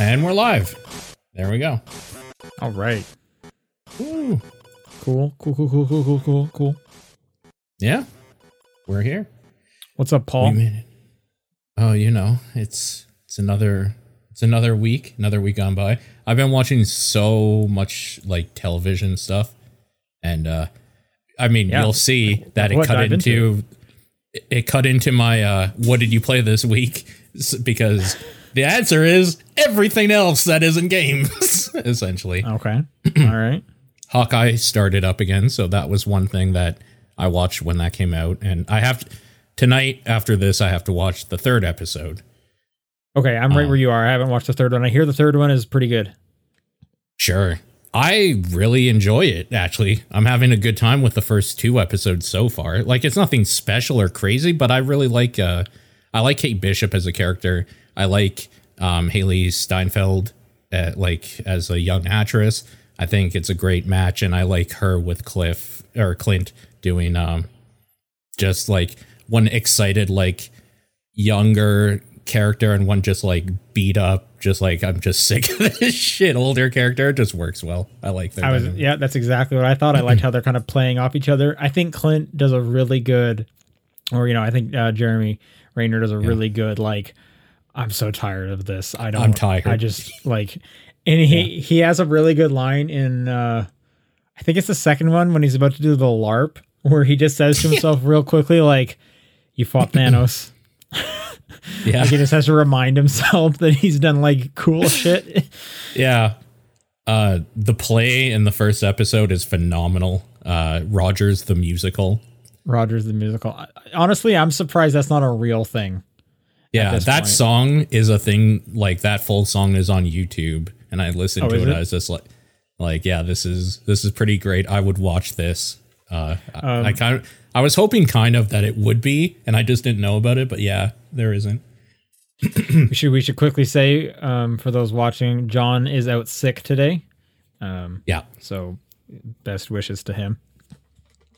And we're live. There we go. All right. Ooh. Cool, cool, cool, cool, cool, cool, cool, cool. Yeah. We're here. What's up, Paul? Oh, you know, it's it's another it's another week, another week gone by. I've been watching so much like television stuff and uh I mean, yeah. you'll see that what it cut into, into it cut into my uh what did you play this week because the answer is everything else that isn't games, essentially. Okay. All right. Hawkeye started up again, so that was one thing that I watched when that came out, and I have tonight after this I have to watch the third episode. Okay. I'm right Um, where you are. I haven't watched the third one. I hear the third one is pretty good. Sure, I really enjoy it. Actually, I'm having a good time with the first two episodes so far. Like it's nothing special or crazy, but I really like. uh I like Kate Bishop as a character. I like um, Hailee Steinfeld, uh, like as a young actress. I think it's a great match, and I like her with Cliff or Clint doing um, just like one excited like younger character and one just like beat up just like i'm just sick of this shit older character it just works well i like that I was yeah, that's exactly what I thought. I liked how they're kind of playing off each other. I think Clint does a really good, or you know, I think uh, Jeremy Renner does a really good. Like, I'm so tired of this. I don't. I'm tired. I just like, and he he has a really good line in. uh I think it's the second one when he's about to do the LARP, where he just says to himself real quickly, like, "You fought Thanos." yeah Like he just has to remind himself that he's done like cool shit. yeah uh the play in the first episode is phenomenal uh rogers the musical Rogers the musical. Honestly, I'm surprised that's not a real thing. Yeah that point. song is a thing like that full song is on youtube and i listened Oh, to it, it? i was just like like yeah this is this is pretty great i would watch this uh I- Um, i kind of i was hoping kind of that it would be and i just didn't know about it but yeah there isn't We should we should quickly say um, for those watching, John is out sick today. Um, yeah so best wishes to him.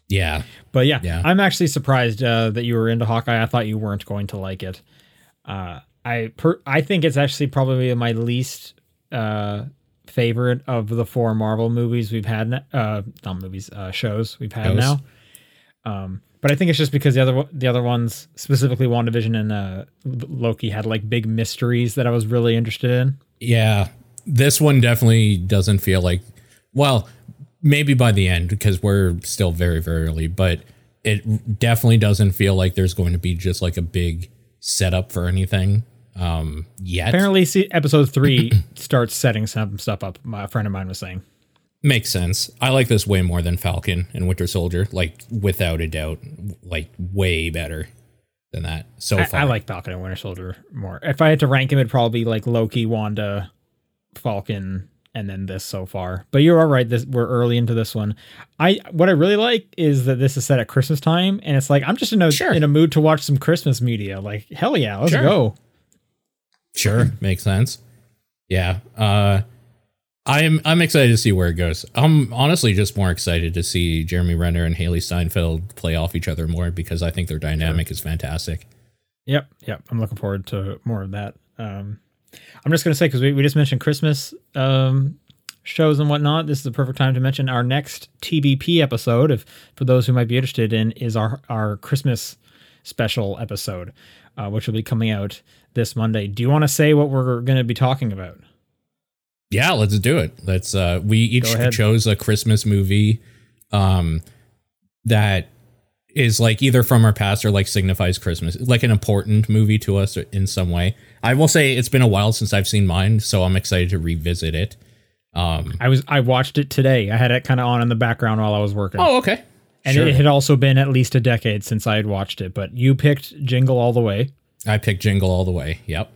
yeah But yeah, Yeah. I'm actually surprised uh, that you were into Hawkeye. I thought you weren't going to like it. Uh, I per- I think it's actually probably my least uh, favorite of the four Marvel movies we've had. n- Uh, not movies, uh, shows we've had Shows. now. Um, but I think it's just because the other the other ones, specifically WandaVision and uh, Loki, had like big mysteries that I was really interested in. Yeah, this one definitely doesn't feel like. Well, maybe by the end because we're still very very early, but it definitely doesn't feel like there's going to be just like a big setup for anything um yet. Apparently, see, episode three starts setting some stuff up. My friend of mine was saying. Makes sense. I like this way more than Falcon and Winter Soldier, like without a doubt, like way better than that so I, far. I like Falcon and Winter Soldier more. If I had to rank him, it'd probably be like Loki, Wanda, Falcon, and then this so far. But you're all right. This we're early into this one. I what I really like is that this is set at Christmas time, and it's like I'm just in a Sure. in a mood to watch some Christmas media. Like hell yeah, let's Sure. go. Sure, makes sense. Yeah. Uh I'm I'm excited to see where it goes. I'm honestly just more excited to see Jeremy Renner and Hailee Steinfeld play off each other more because I think their dynamic is fantastic. Yep, yep. I'm looking forward to more of that. Um, I'm just gonna say because we, we just mentioned Christmas um, shows and whatnot. This is the perfect time to mention our next TBP episode. If for those who might be interested in, is our our Christmas special episode, uh, which will be coming out this Monday. Do you want to say what we're going to be talking about? Yeah, let's do it. Let's uh we each chose a Christmas movie um that is like either from our past or like signifies Christmas, like an important movie to us in some way. I will say it's been a while since I've seen mine, so I'm excited to revisit it. Um I was I watched it today. I had it kind of on in the background while I was working. Oh, okay. and Sure. it had also been at least a decade since I had watched it. But you picked Jingle All the Way. I picked Jingle all the way. Yep.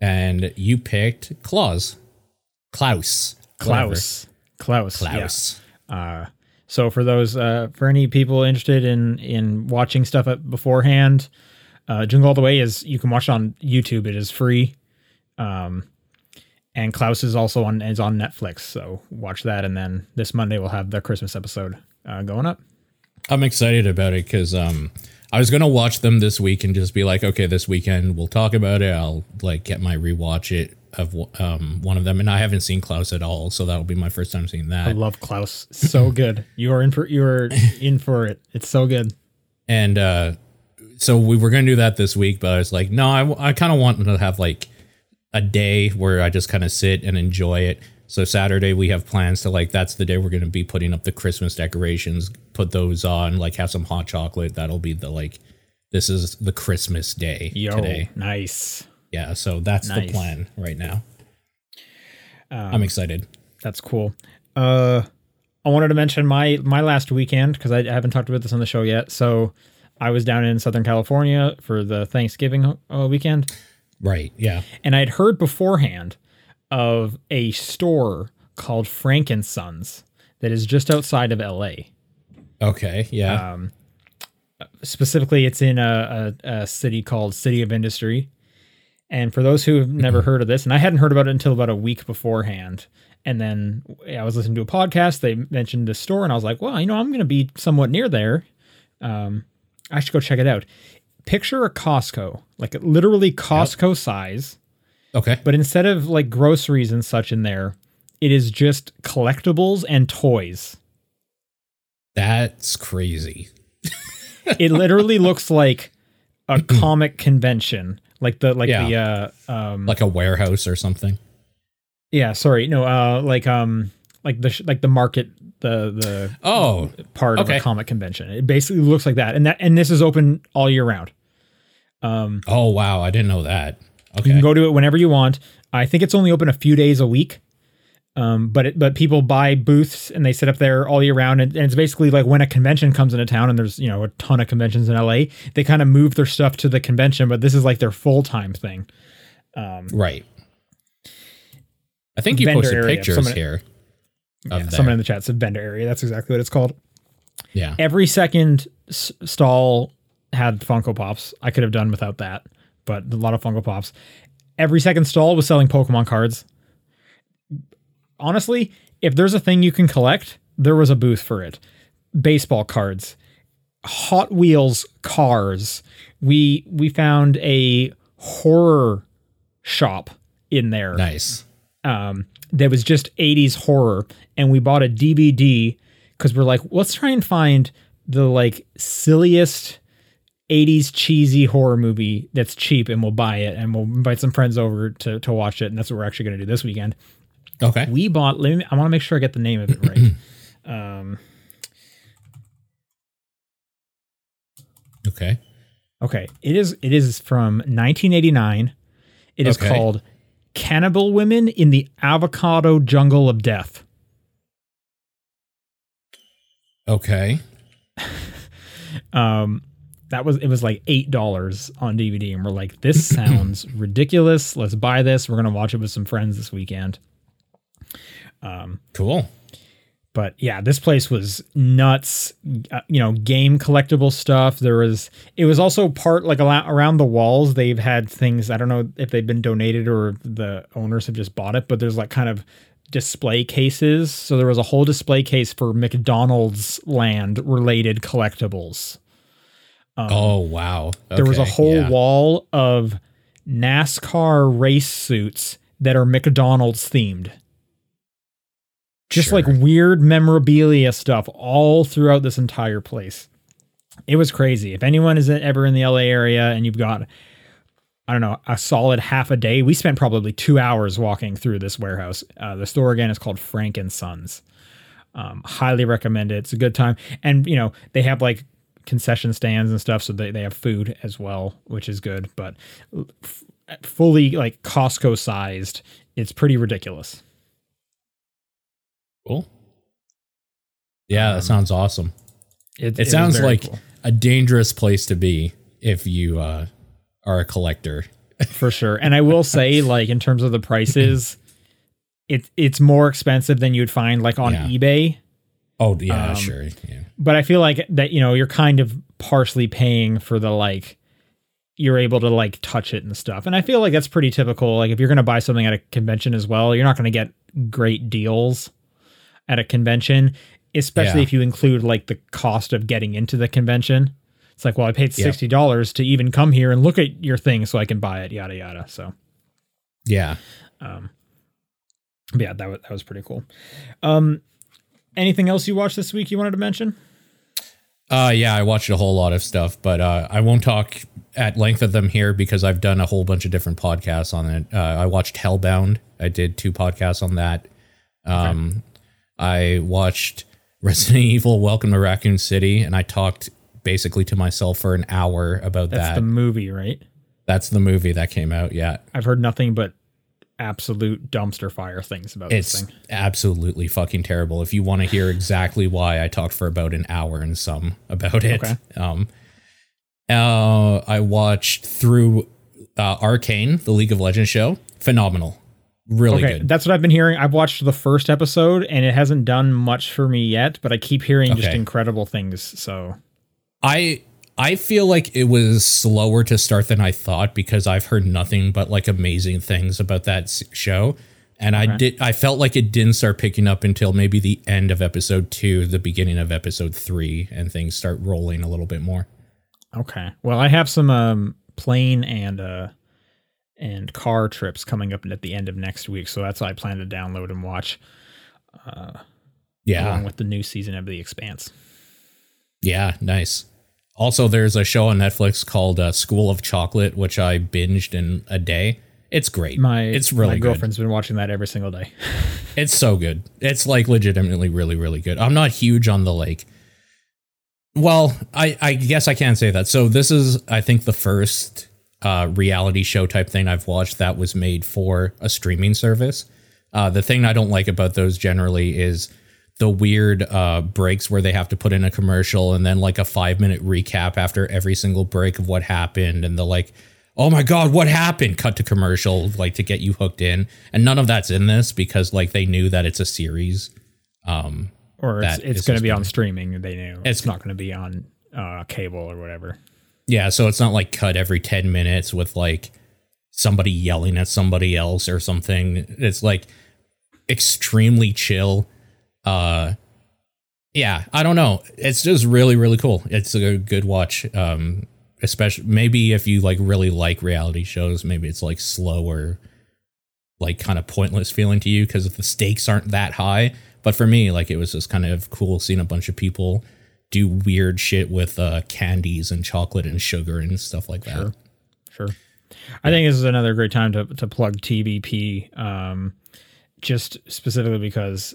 And you picked Claus. Klaus. Klaus. Klaus. Whatever. yeah. Klaus. Uh, so for those, uh, for any people interested in in watching stuff beforehand, uh, Jingle All the Way is you can watch it on YouTube. It is free. Um, and Klaus is also on is on Netflix. So watch that, and then this Monday we'll have the Christmas episode uh, going up. I'm excited about it because um, I was gonna watch them this week and just be like, okay, this weekend we'll talk about it. I'll like get my rewatch it of um, one of them, and I haven't seen Klaus at all, so that'll be my first time seeing that. I love Klaus. So good. You are in for you are in for it. It's so good. And uh, so we were gonna do that this week, but I was like, no, I, I kind of want to have like a day where I just kind of sit and enjoy it. So Saturday we have plans to like that's the day we're gonna be putting up the Christmas decorations, put those on, like have some hot chocolate. That'll be the like this is the Christmas day Yo, today. nice. Yeah, so that's Nice. the plan right now. Um, I'm excited. That's cool. Uh, I wanted to mention my my last weekend because I, I haven't talked about this on the show yet. So I was down in Southern California for the Thanksgiving uh, weekend, Right. Yeah. and I'd heard beforehand of a store called Frank and Sons that is just outside of LA. Okay. Yeah. Um, specifically, it's in a, a, a city called City of Industry. And for those who have never heard of this, and I hadn't heard about it until about a week beforehand, and then I was listening to a podcast. They mentioned the store, and I was like, "Well, you know, I'm going to be somewhat near there. Um, I should go check it out." Picture a Costco, like literally Costco size, okay. but instead of like groceries and such in there, it is just collectibles and toys. That's crazy. it literally looks like a comic convention like the like Yeah. the uh um Like a warehouse or something. yeah sorry no uh like um like the sh- like the market the the Oh, part of okay. a comic convention it basically looks like that and that and this is open all year round um oh wow! I didn't know that. you can go to it whenever you want i think it's only open a few days a week um but it, but people buy booths and they sit up there all year round and, and it's basically like when a convention comes into town and there's you know a ton of conventions in la they kind of move their stuff to the convention but this is like their full-time thing um right. I think you posted area. pictures Someone- here. Of yeah, someone in the chat said vendor area that's exactly what it's called yeah. every second s- stall had Funko Pops. I could have done without that, but a lot of Funko Pops. Every second stall was selling Pokemon cards. Honestly, if there's a thing you can collect, there was a booth for it. Baseball cards, Hot Wheels cars. We we found a horror shop in there Nice. um, that was just 80s horror and we bought a dvd because we're like let's try and find the like silliest 80s cheesy horror movie that's cheap and we'll buy it and we'll invite some friends over to, to watch it and that's what we're actually going to do this weekend Okay. we bought let me, i want to make sure i get the name of it right um, Okay. okay it is it is from 1989 it is Okay. called cannibal women in the avocado jungle of death Okay. um that was it was like eight dollars on dvd and we're like this sounds ridiculous let's buy this we're gonna watch it with some friends this weekend um Cool. but yeah this place was nuts uh, you know game collectible stuff there was it was also part like around the walls they've had things i don't know if they've been donated or the owners have just bought it but there's like kind of display cases so there was a whole display case for mcdonald's land related collectibles Um, oh wow. there was a whole yeah. wall of NASCAR race suits that are McDonald's themed. Just Sure. like weird memorabilia stuff all throughout this entire place. It was crazy. If anyone is ever in the LA area and you've got, I don't know, a solid half a day, we spent probably two hours walking through this warehouse. Uh, the store again is called Frank and Sons. Um, highly recommend it. It's a good time. And, you know, they have like concession stands and stuff. So they, they have food as well, which is good. But f- fully like Costco sized, it's pretty ridiculous. Cool. Yeah, Um, that sounds awesome. It, It was sounds like cool, a dangerous place to be if you uh, are a collector. for sure. And I will say, like, in terms of the prices, it, it's more expensive than you'd find like on Yeah. eBay. Oh yeah, Um, sure. Yeah. but I feel like that you know you're kind of partially paying for the like you're able to like touch it and stuff. And I feel like that's pretty typical. Like if you're going to buy something at a convention as well, you're not going to get great deals at a convention, especially Yeah. if you include like the cost of getting into the convention. It's like, well, I paid $60 to even come here and look at your thing so I can buy it, yada yada. So Yeah. But yeah, that was that was pretty cool. Um, anything else you watched this week you wanted to mention? Uh, yeah, I watched a whole lot of stuff, but uh, I won't talk at length of them here because I've done a whole bunch of different podcasts on it. Uh, I watched Hellbound. I did two podcasts on that. Um, I watched Resident Evil: Welcome to Raccoon City, and I talked basically to myself for an hour about That's that. the movie, right? That's the movie that came out. Yeah, I've heard nothing but absolute dumpster fire things about this it's thing. absolutely fucking terrible. If you want to hear exactly why, I talked for about an hour and some about it. Okay. Um, uh, I watched through uh, Arcane, the League of Legends show. Phenomenal, really Okay, good. that's what I've been hearing. I've watched the first episode and it hasn't done much for me yet, but I keep hearing just incredible things. So I I feel like it was slower to start than I thought because I've heard nothing but like amazing things about that show. And I did I felt like it didn't start picking up until maybe the end of episode 2, the beginning of episode 3 and things start rolling a little bit more. okay, well, I have some um, plane and uh, and car trips coming up at the end of next week, so that's why I plan to download and watch Yeah. along with the new season of The Expanse. Yeah, nice. Also, there's a show on Netflix called uh, School of Chocolate, which I binged in a day. It's great. My it's really my good. girlfriend's been watching that every single day. It's so good. It's like legitimately really, really good. I'm not huge on the like. Well, I I guess I can't say that. So this is I think the first uh, reality show type thing I've watched that was made for a streaming service. Uh, the thing I don't like about those generally is the weird uh, breaks where they have to put in a commercial and then like a five minute recap after every single break of what happened and the like oh my god what happened cut to commercial like to get you hooked in and none of that's in this because like they knew that it's a series um Or it's, it's going to be on streaming. They knew It's- it's, not going to be on uh, cable or whatever. Yeah so it's not like cut every 10 minutes with like somebody yelling at somebody else or something. It's like extremely chill. Uh yeah i don't know. It's just really really cool. It's a good watch um especially maybe if you like really like reality shows maybe it's like slower like kind of pointless feeling to you because the stakes aren't that high. But for me like it was just kind of cool seeing a bunch of people do weird shit with uh candies and chocolate and sugar and stuff like that Sure. Sure. I think this is another great time to, to plug TBP, um, just specifically because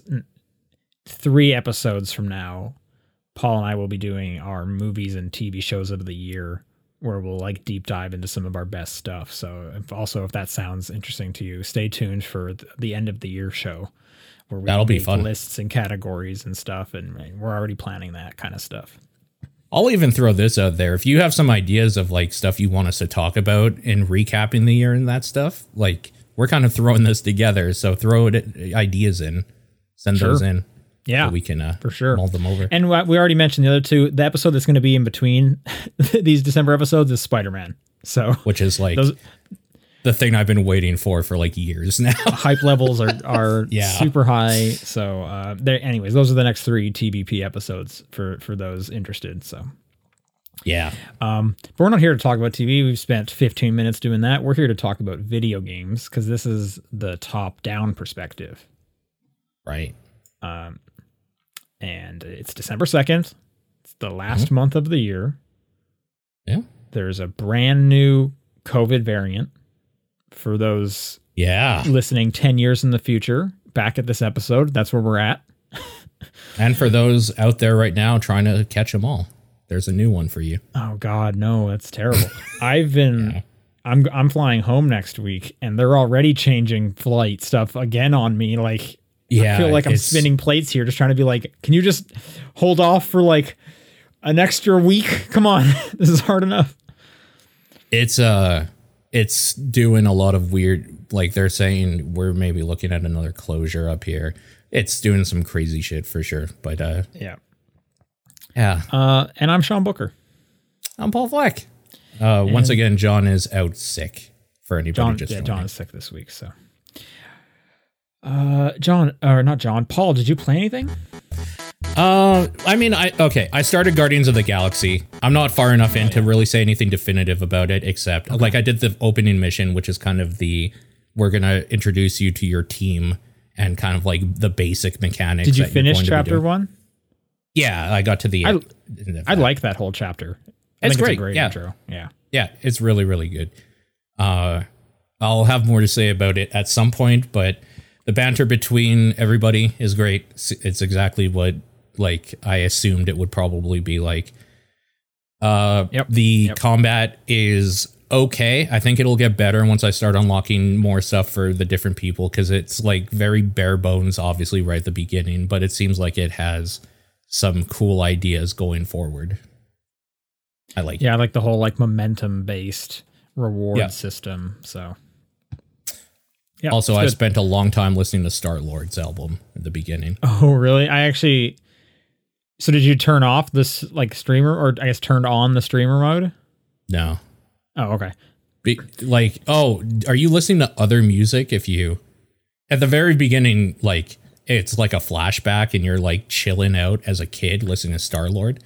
three episodes from now, Paul and I will be doing our movies and TV shows of the year, where we'll like deep dive into some of our best stuff. So, if, also if that sounds interesting to you, stay tuned for the end of the year show, where we That'll be fun. lists and categories and stuff, and we're already planning that kind of stuff. I'll even throw this out there. If you have some ideas of like stuff you want us to talk about in recapping the year and that stuff, like we're kind of throwing this together. So throw it ideas in, send those in. Yeah, so we can uh, for sure. mold them over. And what we already mentioned the other two. The episode that's going to be in between these December episodes is Spider Man. So which is like those the thing I've been waiting for for like years now. hype levels are are Yeah. super high. So uh, there. Anyways, those are the next three TBP episodes for for those interested. So. yeah, Um, but we're not here to talk about TV. We've spent 15 minutes doing that. We're here to talk about video games because this is the top down perspective. right. Um, and it's December 2nd. It's the last month of the year. Yeah. There's a brand new COVID variant for those Yeah. listening 10 years in the future. Back at this episode, that's where we're at. And for those out there right now trying to catch them all, there's a new one for you. Oh God, no, that's terrible. I've been, Yeah. I'm I'm flying home next week, and they're already changing flight stuff again on me. Like, Yeah. I feel like I'm spinning plates here, just trying to be like, can you just hold off for like an extra week? Come on, this is hard enough. it's uh it's doing a lot of weird like they're saying we're maybe looking at another closure up here it's doing some crazy shit for sure but uh Yeah. yeah Uh, and I'm Sean Booker. i'm paul fleck uh once again john is out sick for anybody John, just yeah. John is sick this week, so. Uh, John, or not John, Paul, did you play anything? Uh, I mean, I okay. I started Guardians of the Galaxy. I'm not far enough in to really say anything definitive about it, except like I did the opening mission, which is kind of the we're gonna introduce you to your team and kind of like the basic mechanics. Did you that you're finish going to be chapter doing. one? Yeah, I got to the. I- end of I that. like that whole chapter. I It's think great, It's a great yeah. intro. Yeah. Yeah, it's really really good. Uh, I'll have more to say about it at some point, but the banter between everybody is great. It's exactly what like I assumed it would probably be like. Uh, Yep, the yep. combat is okay. I think it'll get better once I start unlocking more stuff for the different people because it's like very bare bones, obviously, right at the beginning, but it seems like it has some cool ideas going forward. I like it. Yeah, I like the whole like momentum based reward Yeah. system. So yeah. Also, I spent a long time listening to Star Lord's album at the beginning. Oh, really? I actually. So did you turn off this like streamer, or I guess turned on the streamer mode? No, Oh, okay. Be, like, oh, are you listening to other music? If you at the very beginning, like it's like a flashback, and you're like chilling out as a kid listening to Star Lord.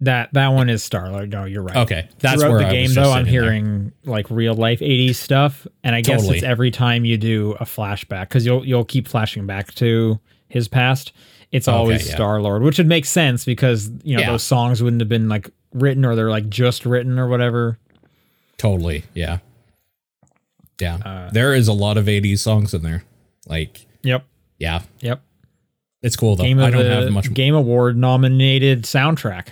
That that one is Starlight. No, you're right. Okay, that's Throughout where the I game, though, I'm sitting there. hearing like real life '80s stuff, and I guess Totally. it's every time you do a flashback because you'll you'll keep flashing back to his past. It's Okay, always yeah. Star Lord, which would make sense because you know Yeah. those songs wouldn't have been like written or they're like just written or whatever. Totally, yeah, yeah. Uh, there is a lot of '80s songs in there. Like, Yep. yeah, Yep. it's cool though. Game I don't the have much. Game Award nominated soundtrack.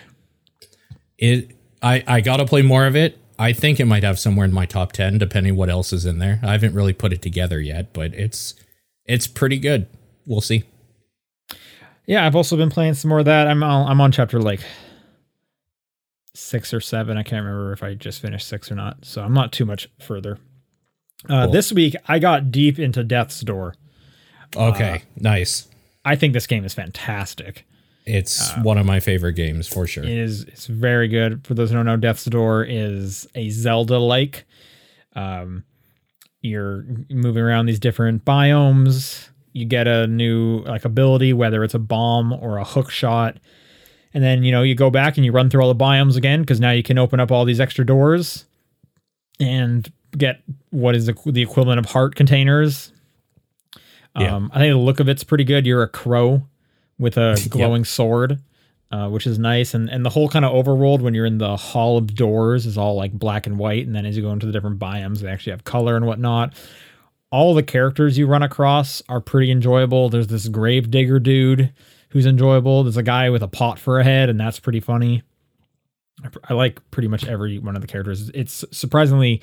It. I I gotta play more of it. I think it might have somewhere in my top ten, depending what else is in there. I haven't really put it together yet, but it's it's pretty good. We'll see. Yeah, I've also been playing some more of that. I'm on, I'm on chapter like six or seven. I can't remember if I just finished six or not. So I'm not too much further. Uh, Cool. This week I got deep into Death's Door. Okay, nice. I think this game is fantastic. It's uh, one of my favorite games for sure. It is it's very good. For those who don't know, Death's Door is a Zelda like. Um, you're moving around these different biomes. You get a new like ability, whether it's a bomb or a hook shot. And then, you know, you go back and you run through all the biomes again because now you can open up all these extra doors and get what is the, the equivalent of heart containers. Yeah. Um, I think the look of it's pretty good. You're a crow with a glowing sword, uh, which is nice. And and the whole kind of overworld when you're in the Hall of Doors is all like black and white. And then as you go into the different biomes, they actually have color and whatnot. All the characters you run across are pretty enjoyable. There's this grave digger dude who's enjoyable. There's a guy with a pot for a head, and that's pretty funny. I, I like pretty much every one of the characters. It's surprisingly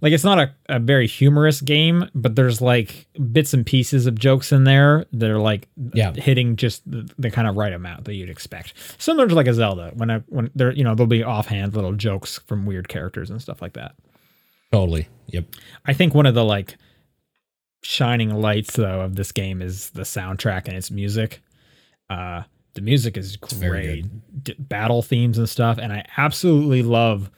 like it's not a, a very humorous game, but there's like bits and pieces of jokes in there that are like Yeah. hitting just the, the kind of right amount that you'd expect. Similar to like a Zelda when I when there you know there'll be offhand little jokes from weird characters and stuff like that. Totally. Yep. I think one of the like shining lights though of this game is the soundtrack and its music. Uh the music is great. D- battle themes and stuff and I absolutely love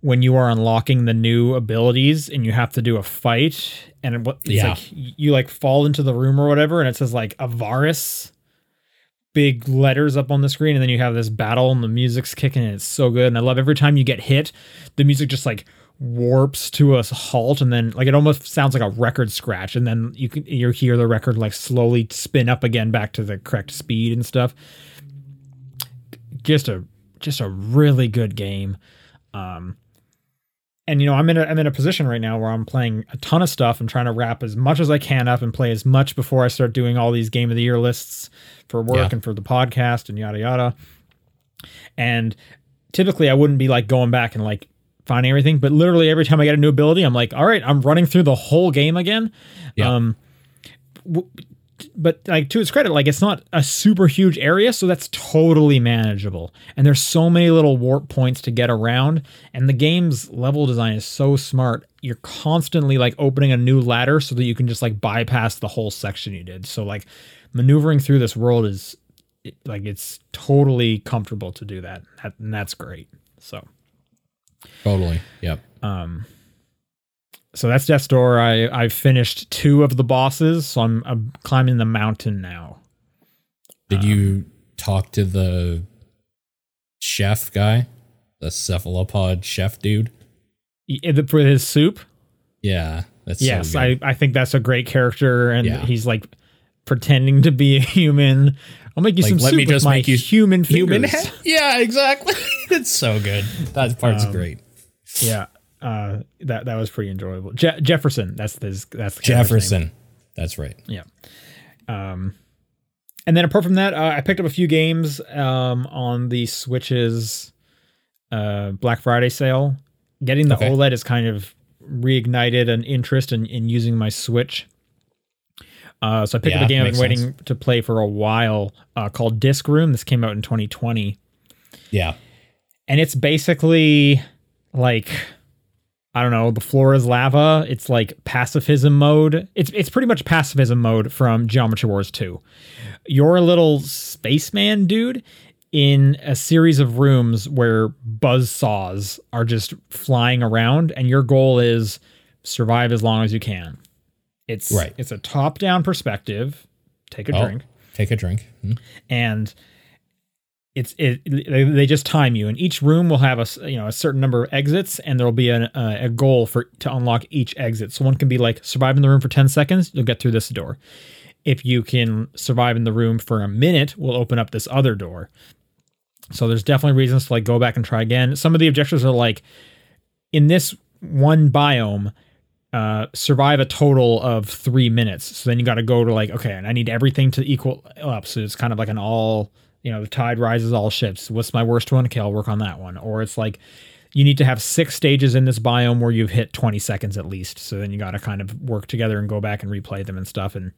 when you are unlocking the new abilities and you have to do a fight and what it's Yeah. like you like fall into the room or whatever and it says like Avarice big letters up on the screen and then you have this battle and the music's kicking and it's so good and I love every time you get hit the music just like warps to a halt and then like it almost sounds like a record scratch and then you can you hear the record like slowly spin up again back to the correct speed and stuff. Just a just a really good game. Um and you know i'm in a i'm in a position right now where i'm playing a ton of stuff and trying to wrap as much as i can up and play as much before i start doing all these game of the year lists for work Yeah. and for the podcast and yada yada. And typically i wouldn't be like going back and like finding everything but literally every time i get a new ability i'm like all right i'm running through the whole game again Yeah. um w- but like to its credit, like it's not a super huge area, so that's totally manageable. And there's so many little warp points to get around, and the game's level design is so smart. You're constantly like opening a new ladder so that you can just like bypass the whole section you did. So like maneuvering through this world is like it's totally comfortable to do that, That- and that's great. So Totally. Yep. um so that's Death's Door. I I've finished two of the bosses, so I'm, I'm climbing the mountain now. Did you talk to the chef guy, the cephalopod chef dude? For his soup, Yeah, That's yes, good. I I think that's a great character, and Yeah. he's like pretending to be a human. I'll make you Like, some let soup me with just my make you human human head. Yeah, exactly. it's so good. That part's Um, great. Yeah, uh, that that was pretty enjoyable. Je- Jefferson, that's the that's the character's name. Jefferson. That's right. Yeah. Um, and then apart from that, uh, I picked up a few games um, on the Switch's uh, Black Friday sale. Getting the Okay. OLED has kind of reignited an interest in, in using my Switch. Uh, so I picked up a game I've been waiting to play for a while uh, called Disc Room. This came out in 2020 Yeah. and it's basically like I don't know, the floor is lava. It's like pacifism mode. It's it's pretty much pacifism mode from Geometry Wars 2. You're a little spaceman dude in a series of rooms where buzz saws are just flying around and your goal is survive as long as you can. It's Right. it's a top-down perspective. Take a Oh, drink Take a drink. Hmm. and it's it they, they just time you and each room will have a you know a certain number of exits and there'll be a, a, a goal for to unlock each exit so one can be like survive in the room for 10 seconds you'll get through this door if you can survive in the room for a minute we'll open up this other door so there's definitely reasons to like go back and try again some of the objectives are like in this one biome uh, survive a total of three minutes. So then you got to go to like, okay, and I need everything to equal up. So it's kind of like an all, you know, the tide rises all ships. What's my worst one? Okay, I'll work on that one. Or it's like, you need to have six stages in this biome where you've hit 20 seconds at least. So then you got to kind of work together and go back and replay them and stuff. And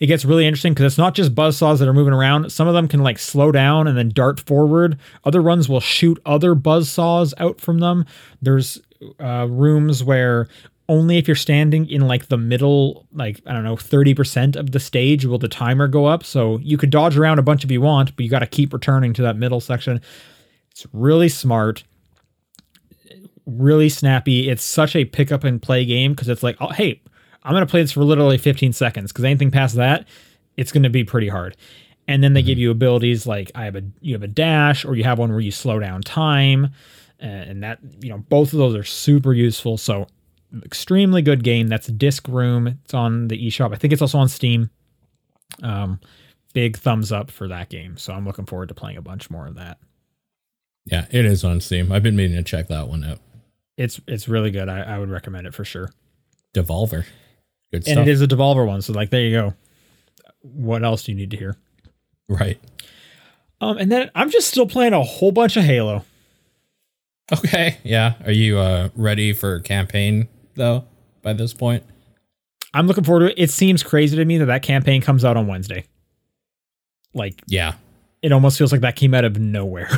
it gets really interesting because it's not just buzzsaws that are moving around. Some of them can like slow down and then dart forward. Other ones will shoot other buzzsaws out from them. There's uh, rooms where only if you're standing in like the middle, like I don't know, 30% of the stage will the timer go up. So you could dodge around a bunch if you want, but you got to keep returning to that middle section. It's really smart, really snappy. It's such a pick up and play game because it's like, oh, hey, I'm going to play this for literally 15 seconds because anything past that, it's going to be pretty hard. And then they give you abilities like I have a you have a dash or you have one where you slow down time, and that you know both of those are super useful. So extremely good game. That's Disc Room. It's on the eShop. I think it's also on Steam. Um, big thumbs up for that game. So I'm looking forward to playing a bunch more of that. Yeah, it is on Steam. I've been meaning to check that one out. It's it's really good. I, I would recommend it for sure. Devolver. Good stuff. And it is a Devolver one. So like there you go. What else do you need to hear? Right. Um, and then I'm just still playing a whole bunch of Halo. Okay. Yeah. Are you uh ready for campaign though by this point? I'm looking forward to it. It seems crazy to me that that campaign comes out on Wednesday. Like Yeah. it almost feels like that came out of nowhere.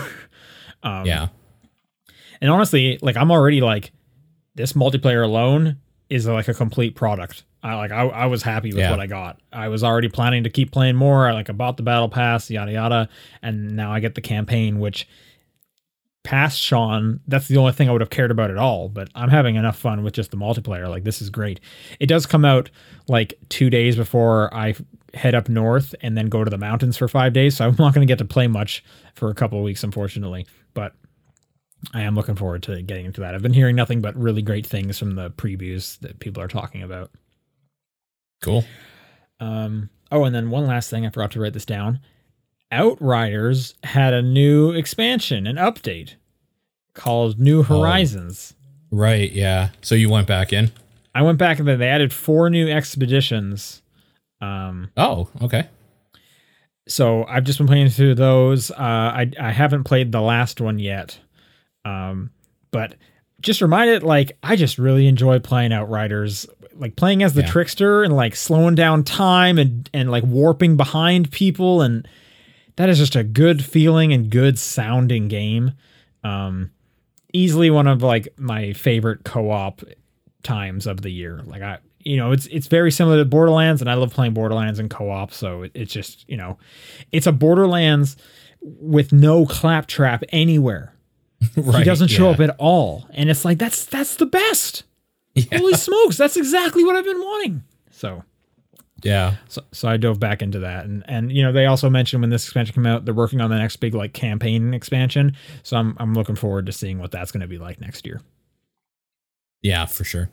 um, Yeah. And honestly, like I'm already like this multiplayer alone is like a complete product. I like I, I was happy with Yeah. what I got. I was already planning to keep playing more. I like I bought the battle pass, yada yada, and now I get the campaign, which past Sean, that's the only thing I would have cared about at all. But I'm having enough fun with just the multiplayer. Like this is great. It does come out like two days before I head up north and then go to the mountains for five days. So I'm not going to get to play much for a couple of weeks, unfortunately. But I am looking forward to getting into that. I've been hearing nothing but really great things from the previews that people are talking about. Cool. Um, oh, and then one last thing, I forgot to write this down. Outriders had a new expansion, an update called New Horizons. Right. Yeah. So you went back in. I went back and then they added four new expeditions. Um, Oh. Okay. so I've just been playing through those. Uh, I I haven't played the last one yet, um, but just reminded like I just really enjoy playing Outriders, like playing as the Yeah. trickster and like slowing down time and and like warping behind people, and that is just a good feeling and good sounding game. Um, easily one of like my favorite co-op times of the year. Like I, you know, it's it's very similar to Borderlands, and I love playing Borderlands in co-op. So it, it's just you know, it's a Borderlands with no claptrap anywhere. right. he doesn't show yeah. up at all, and it's like that's that's the best. Yeah. Holy smokes, that's exactly what I've been wanting. So. Yeah. So, so I dove back into that, and and you know they also mentioned when this expansion came out, they're working on the next big like campaign expansion. So I'm I'm looking forward to seeing what that's going to be like next year. Yeah. For sure.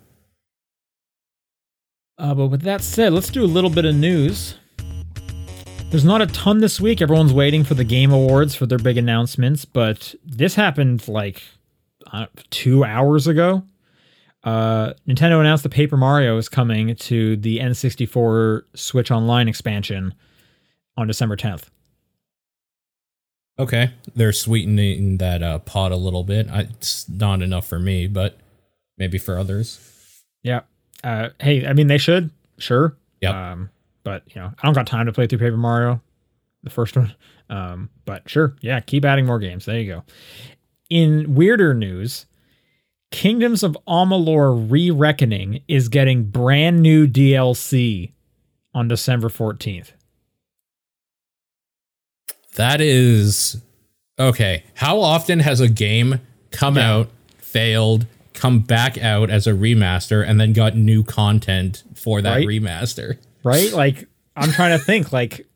Uh, but with that said, let's do a little bit of news. There's not a ton this week. Everyone's waiting for the Game Awards for their big announcements, but this happened like uh, two hours ago. Uh, Nintendo announced the Paper Mario is coming to the N64 Switch Online expansion on December 10th. Okay, they're sweetening that uh, pot a little bit. I, it's not enough for me, but maybe for others. Yeah. Uh, hey, I mean, they should, sure. Yep. Um, but you know, I don't got time to play through Paper Mario, the first one. Um, but sure, yeah, keep adding more games. There you go. In weirder news, Kingdoms of Amalur Re-Reckoning is getting brand new DLC on December 14th. That is okay. How often has a game come Yeah. out, failed, come back out as a remaster, and then got new content for that Right? remaster? right? Like I'm trying to think like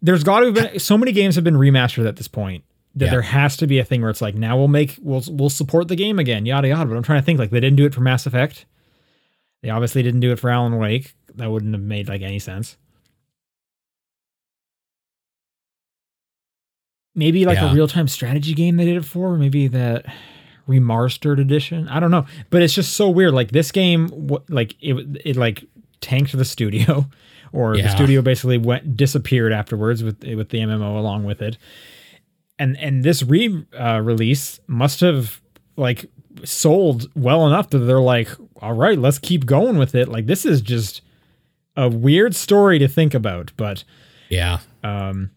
there's got to have been so many games have been remastered at this point that Yeah. there has to be a thing where it's like now we'll make we'll we'll support the game again, yada yada. But I'm trying to think like they didn't do it for Mass Effect. They obviously didn't do it for Alan Wake. That wouldn't have made like any sense. Maybe like Yeah. a real time strategy game they did it for. Maybe that remastered edition. I don't know, but it's just so weird. Like this game, what like it it like tanked the studio, or the studio basically went disappeared afterwards with with the MMO along with it. And and this re uh, release must have like sold well enough that they're like, all right, let's keep going with it. Like this is just a weird story to think about, but Yeah. um,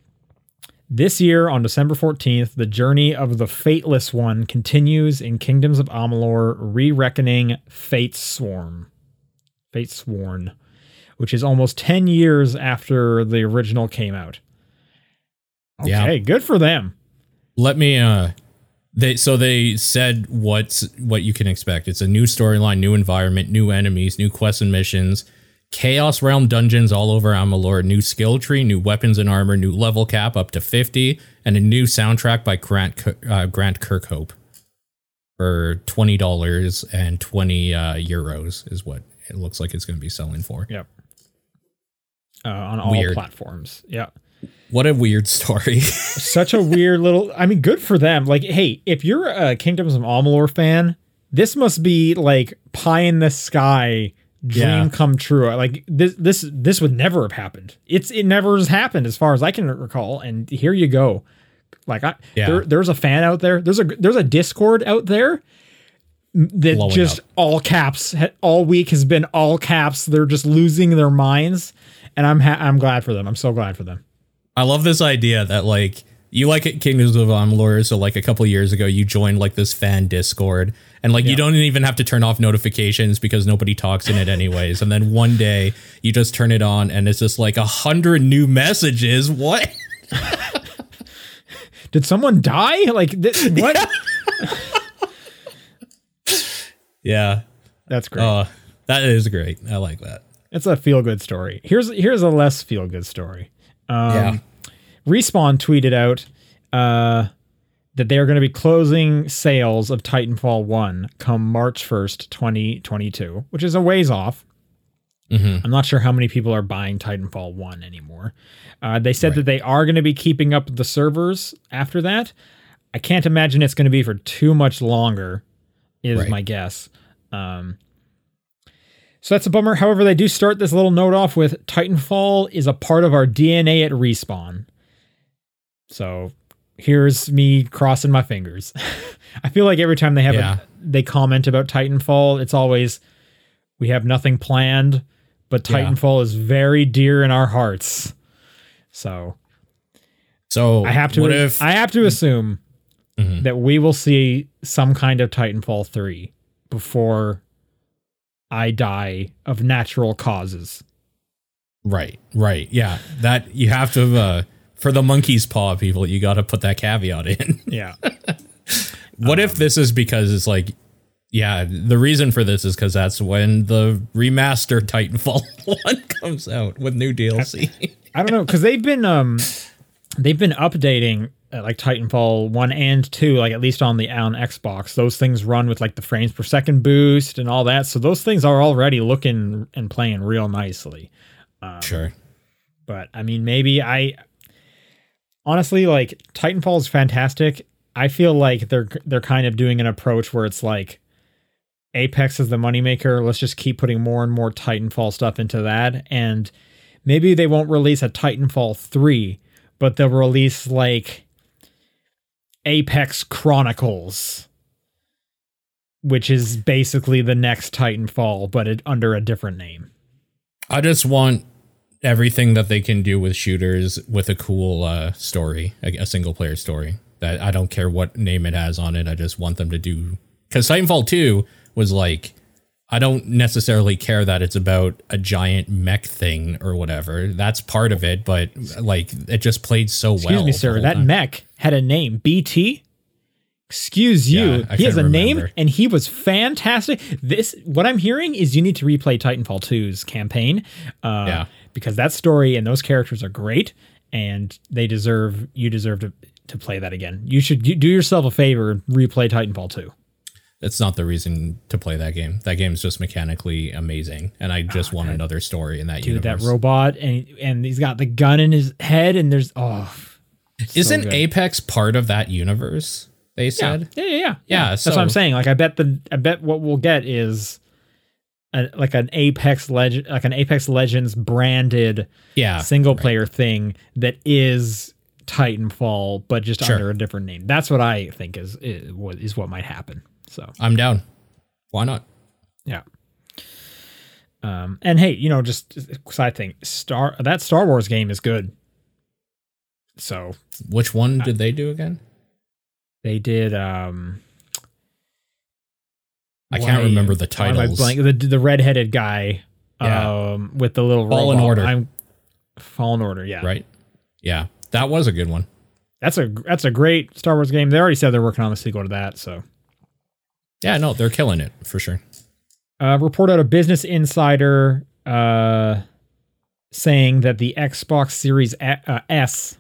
this year on December 14th, the journey of the Fateless One continues in Kingdoms of Amalur, re-reckoning Fate Swarm. Fate Sworn, which is almost 10 years after the original came out. Okay, Yeah. good for them. Let me uh they so they said what's what you can expect. It's a new storyline, new environment, new enemies, new quests and missions, chaos realm dungeons all over Amalur, new skill tree, new weapons and armor, new level cap up to 50, and a new soundtrack by Grant uh, Grant Kirkhope for $20 and 20 uh, euros is what it looks like it's going to be selling for. Yep. Uh, on all Weird. platforms. Yeah. What a weird story. such a weird little i mean good for them like hey if you're a kingdoms of amalur fan this must be like pie in the sky dream Yeah. come true like this this this would never have happened it's it never has happened as far as i can recall and here you go like i Yeah. there, there's a fan out there there's a there's a discord out there that Blowing just up. all caps all week has been all caps they're just losing their minds and i'm ha- i'm glad for them i'm so glad for them I love this idea that like you like it Kingdoms of Amalur, so like a couple years ago you joined like this fan Discord, and like you don't even have to turn off notifications because nobody talks in it anyways. and then one day you just turn it on, and it's just like a hundred new messages. What? did someone die like th- what yeah. That's great. Uh, that is great. I like that. it's a feel good story. Here's here's a less feel good story. Um, yeah. Respawn tweeted out uh, that they are going to be closing sales of Titanfall 1 come March 1st, 2022, which is a ways off. hmm I'm not sure how many people are buying Titanfall 1 anymore. Uh, they said Right. that they are going to be keeping up the servers after that. I can't imagine it's going to be for too much longer, is Right. my guess. Um, so that's a bummer. However, they do start this little note off with Titanfall is a part of our DNA at Respawn. So here's me crossing my fingers. I feel like every time they have Yeah. a, they comment about Titanfall, it's always we have nothing planned, but Yeah. Titanfall is very dear in our hearts. So So I have to if? I have to assume Mhm. that we will see some kind of Titanfall 3 before I die of natural causes. Right, right. Yeah. That you have to uh for the monkey's paw people, you got to put that caveat in. Yeah. what Um, if this is because it's like yeah, the reason for this is cuz that's when the remaster Titanfall 1 comes out with new DLC. I don't know cuz they've been um they've been updating like Titanfall 1 and 2 like at least on the on Xbox. Those things run with like the frames per second boost and all that. So those things are already looking and playing real nicely. Um, Sure. but I mean maybe I honestly like Titanfall is fantastic. I feel like they're they're kind of doing an approach where it's like Apex is the moneymaker. Let's just keep putting more and more Titanfall stuff into that. And maybe they won't release a Titanfall 3 but they'll release like Apex Chronicles, which is basically the next Titanfall, but it, under a different name. I just want everything that they can do with shooters with a cool uh, story, a, a single player story. That I don't care what name it has on it. I just want them to do because Titanfall two was like. I don't necessarily care that it's about a giant mech thing or whatever. That's part of it, but like it just played so Excuse well. Excuse me, sir. That time. mech had a name. BT. Excuse you. Yeah, he has a couldn't name, and he was fantastic. This, what I'm hearing is, you need to replay Titanfall 2's campaign, uh, Yeah. because that story and those characters are great, and they deserve. You deserve to to play that again. You should do yourself a favor and replay Titanfall 2. That's not the reason to play that game. That game's just mechanically amazing, and I just want another story in that Dude, universe. that robot, and and he's got the gun in his head, and there's oh, Isn't good. Apex part of that universe? They said. Yeah, yeah, yeah. Yeah, That's so- what I'm saying. Like, I bet the I bet what we'll get is a, like an Apex Legend, like an Apex Legends branded Yeah, single player thing that is Titanfall, but just Sure. under a different name. That's what I think is is what might happen. So I'm down. Why not? yeah. Um, and hey, you know, just side thing, Star that Star Wars game is good. So Which one did they do again? they did um I can't remember the titles. blank? The the redheaded guy, Yeah. um, with the little Fallen robot. Order. I'm Fallen Order. Yeah, Right? Yeah, that was a good one. That's a that's a great Star Wars game. They already said they're working on the sequel to that. So, Yeah, no, they're killing it for sure. uh, report out of Business Insider, uh, saying that the Xbox Series A- uh, S,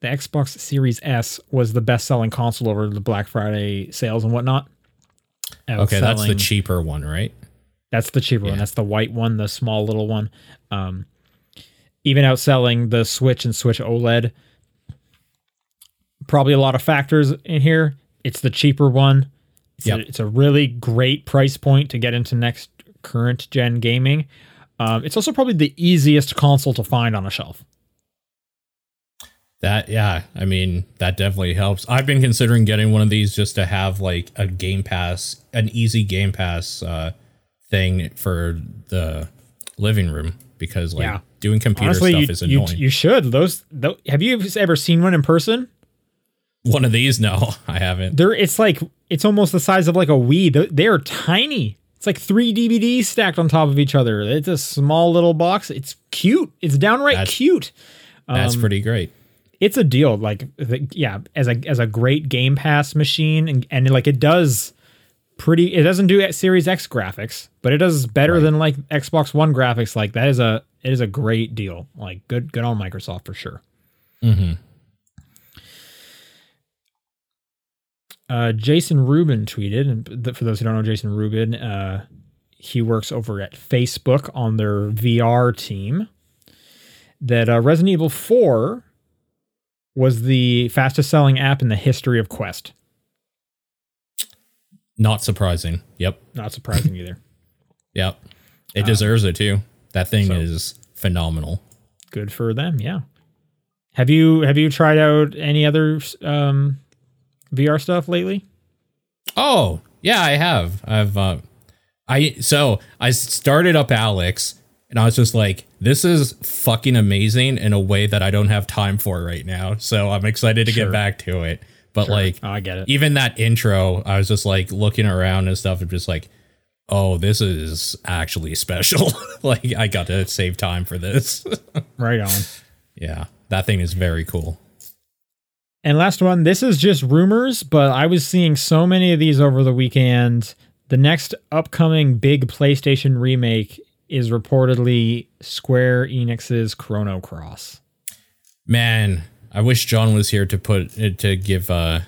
the Xbox Series S, was the best selling console over the Black Friday sales and whatnot. Okay, that's the cheaper one, right? That's the cheaper one. That's the white one, the small little one. Um, even outselling the Switch and Switch OLED. Probably a lot of factors in here. It's the cheaper one. It's, Yep. a, it's a really great price point to get into next current gen gaming. Um, it's also probably the easiest console to find on a shelf. That yeah, I mean that definitely helps. I've been considering getting one of these just to have like a Game Pass, an easy Game Pass uh, thing for the living room because like Yeah. doing computer Honestly, stuff you, is annoying. you should. Those, tho- have you ever seen one in person? one of these, no, I haven't. They're it's like it's almost the size of like a Wii. They're, they're tiny. It's like three DVDs stacked on top of each other. It's a small little box. It's cute. It's downright That's- cute. That's Um, pretty great. It's a deal. Like the, yeah, as a as a great Game Pass machine, and and like it does pretty. It doesn't do at Series X graphics, but it does better Right. than like Xbox One graphics. Like that is a it is a great deal. Like good good on Microsoft for sure. hmm Uh, Jason Rubin tweeted, and th- for those who don't know Jason Rubin, uh, he works over at Facebook on their VR team. That uh, Resident Evil 4 was the fastest selling app in the history of Quest. Not surprising. Yep, Not surprising either. yep. It deserves it too. That thing so- is phenomenal. Good for them, yeah. Have you have you tried out any other um, VR stuff lately? Oh, yeah, I have. I've uh I so I started up Alyx and I was just like, this is fucking amazing in a way that I don't have time for right now. So I'm excited to Sure. get back to it. But like Oh, I get it. even that intro, I was just like looking around and stuff and just like, oh, this is actually special. like I got to save time for this. Right on. yeah. That thing is very cool. And last one, this is just rumors, but I was seeing so many of these over the weekend. The next upcoming big PlayStation remake is reportedly Square Enix's Chrono Cross. Man, I wish John was here to put to give uh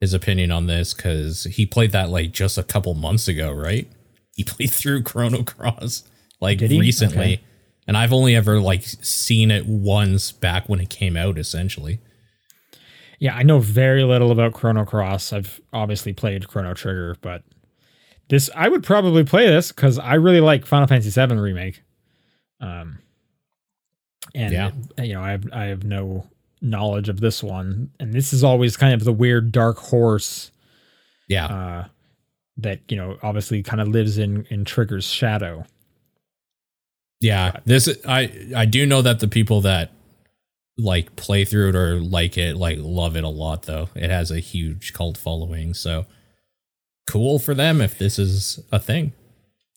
his opinion on this because he played that like just a couple months ago, right? He played through Chrono Cross like recently, Okay. and I've only ever like seen it once back when it came out, essentially. Yeah, I know very little about Chrono Cross. I've obviously played Chrono Trigger, but this I would probably play this because I really like Final Fantasy VII remake. Um, and Yeah. you know, I have I have no knowledge of this one, and this is always kind of the weird dark horse Yeah, uh, that you know obviously kind of lives in in Trigger's shadow. yeah. This I I do know that the people that like play through it or like it like love it a lot though. It has a huge cult following, so cool for them if this is a thing.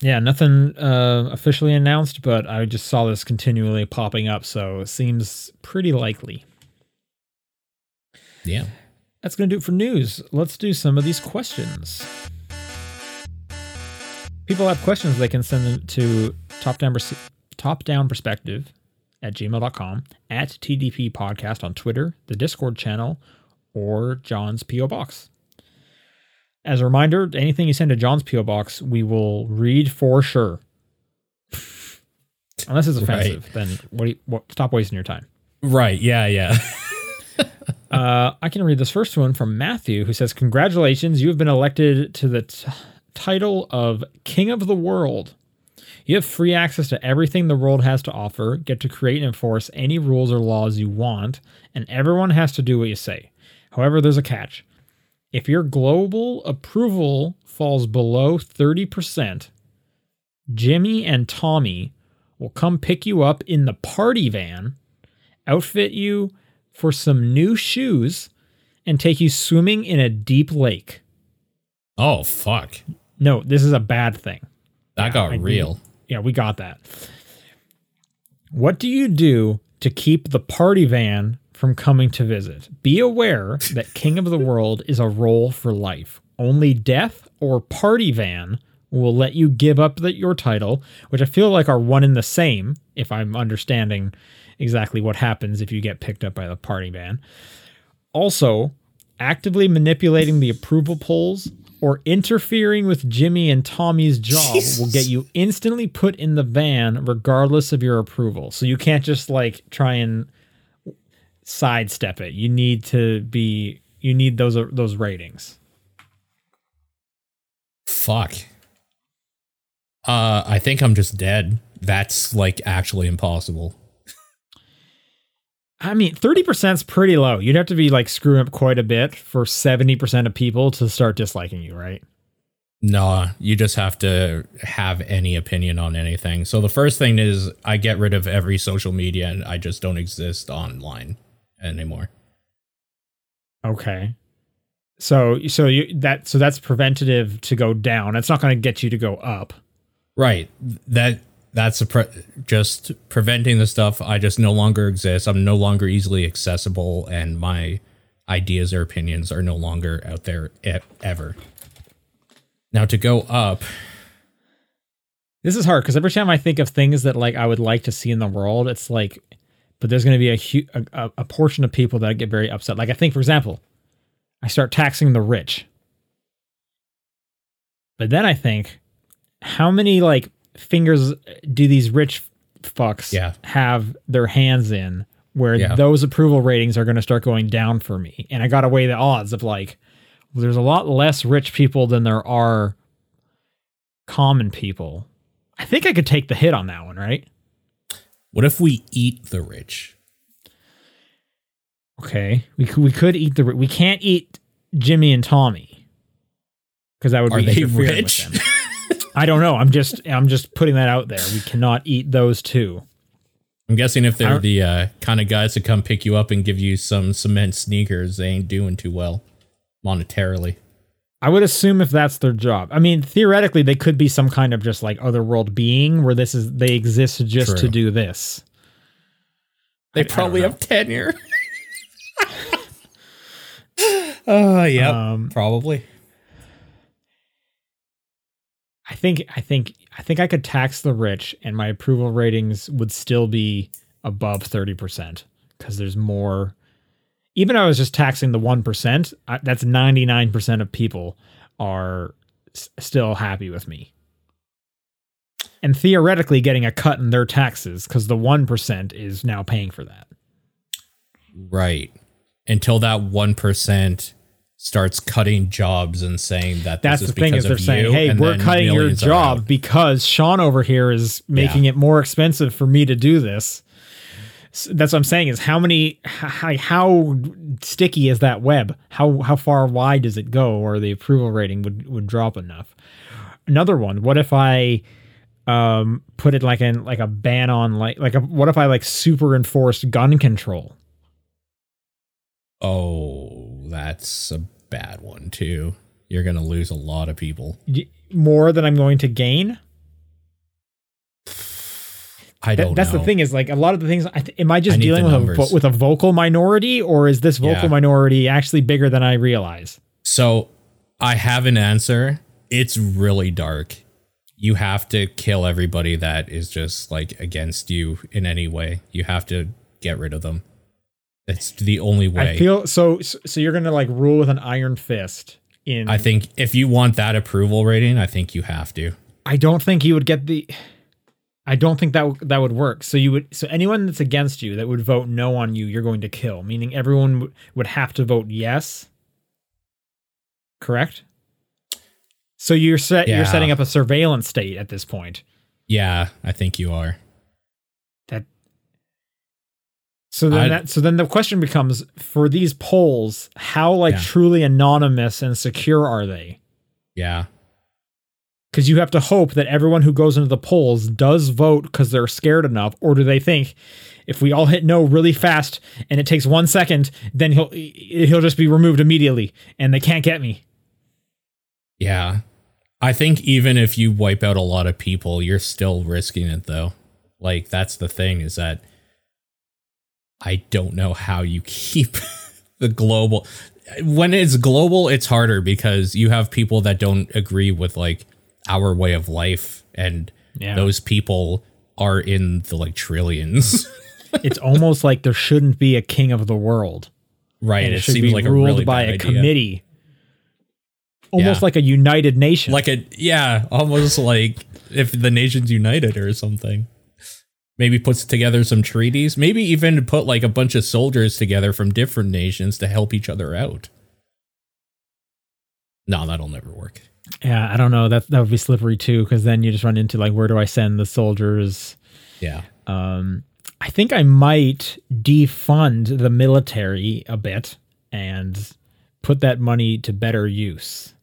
Yeah, nothing uh, officially announced, but I just saw this continually popping up, so it seems pretty likely. Yeah. That's going to do it for news. Let's do some of these questions. People have questions, they can send them to top down, top down perspective at gmail.com, at TDP podcast on Twitter, the Discord channel, or John's P.O. Box. As a reminder, anything you send to John's P.O. Box, we will read for sure. Unless it's Right. offensive, then what, do you, what? Stop wasting your time. Right. Yeah. Yeah. Uh, I can read this first one from Matthew, who says, "Congratulations, you have been elected to the t- title of King of the World. You have free access to everything the world has to offer, get to create and enforce any rules or laws you want, and everyone has to do what you say. However, there's a catch. If your global approval falls below 30%, Jimmy and Tommy will come pick you up in the party van, outfit you for some new shoes, and take you swimming in a deep lake. oh fuck. No, this is a bad thing. That Yeah, got I real. Yeah, we got that. What do you do to keep the party van from coming to visit? Be aware that King of the World is a role for life. Only death or party van will let you give up the, your title, which I feel like are one and the same, if I'm understanding exactly what happens if you get picked up by the party van. Also, actively manipulating the approval polls or interfering with Jimmy and Tommy's job will get you instantly put in the van regardless of your approval. So you can't just like try and sidestep it. You need to be you need those those ratings. Fuck. Uh, I think I'm just dead. That's like actually impossible. I mean, 30% is pretty low. You'd have to be like screwing up quite a bit for 70% of people to start disliking you, right? Nah, you just have to have any opinion on anything. So the first thing is I get rid of every social media and I just don't exist online anymore. Okay. So so you that so that's preventative to go down. It's not going to get you to go up. Right. That that's pre- just preventing the stuff. I just no longer exist. I'm no longer easily accessible, and my ideas or opinions are no longer out there e- ever. Now to go up, This is hard because every time I think of things that like I would like to see in the world, it's like, but there's going to be a, hu- a a- a portion of people that get very upset. Like I think, for example, I start taxing the rich, but then I think, how many like fingers uh, do these rich fucks Yeah. have their hands in? Where Yeah. those approval ratings are going to start going down for me, and I got to weigh the odds of like, well, there's a lot less rich people than there are common people. I think I could take the hit on that one, right? what if we eat the rich? Okay, we could we could eat the we can't eat Jimmy and Tommy because that would Are be they rich? I don't know. I'm just I'm just putting that out there. We cannot eat those two. I'm guessing if they're the uh, kind of guys to come pick you up and give you some cement sneakers, they ain't doing too well monetarily. I would assume if that's their job. I mean, theoretically, they could be some kind of just like otherworld being where this is they exist just to do this. They I probably know. have tenure. Oh, yeah, Um, probably. I think I think I think I could tax the rich and my approval ratings would still be above 30% because there's more even I was just taxing the 1%, I, that's 99% of people are s- still happy with me. And theoretically getting a cut in their taxes because the 1% is now paying for that. Right. Until that 1% starts cutting jobs and saying that That's this the is thing is because they're saying, you, "Hey, we're cutting your job because Sean over here is making Yeah. it more expensive for me to do this." S- That's what I'm saying is how many how, how sticky is that web? How how far wide does it go or the approval rating would would drop enough? Another one, what if I um put it like in like a ban on like like a, what if I like super enforced gun control? Oh, that's a bad one too. You're going to lose a lot of people. More than I'm going to gain? I don't that's know. the thing is like a lot of the things I am I just I dealing with a, numbers. with a vocal minority or is this vocal Yeah. minority actually bigger than I realize? So I have an answer. It's really dark. You have to kill everybody that is just like against you in any way. You have to get rid of them. It's the only way. I feel so so you're going to like rule with an iron fist in I think if you want that approval rating, I think you have to. I don't think you would get the I don't think that w- that would work. So you would so anyone that's against you that would vote no on you, you're going to kill, meaning everyone w- would have to vote yes. Correct? So you're set Yeah. you're setting up a surveillance state at this point. Yeah, I think you are. That so then I- that so then the question becomes for these polls, how like Yeah. truly anonymous and secure are they? Yeah. Because you have to hope that everyone who goes into the polls does vote because they're scared enough, or do they think if we all hit no really fast and it takes one second, then he'll he'll just be removed immediately and they can't get me. Yeah. I think even if you wipe out a lot of people, you're still risking it though. Like that's the thing is that I don't know how you keep the global when it's global it's harder because you have people that don't agree with like our way of life and Yeah. those people are in the like trillions. it's almost like there shouldn't be a king of the world. right. And It, it, should be like ruled a really by a idea. committee. Almost Yeah. like a united nation. like a yeah almost like if the nations united or something maybe puts together some treaties maybe even put like a bunch of soldiers together from different nations to help each other out no that'll never work yeah, I don't know. That that would be slippery too, because then you just run into like where do I send the soldiers? yeah Um, I think I might defund the military a bit and put that money to better use.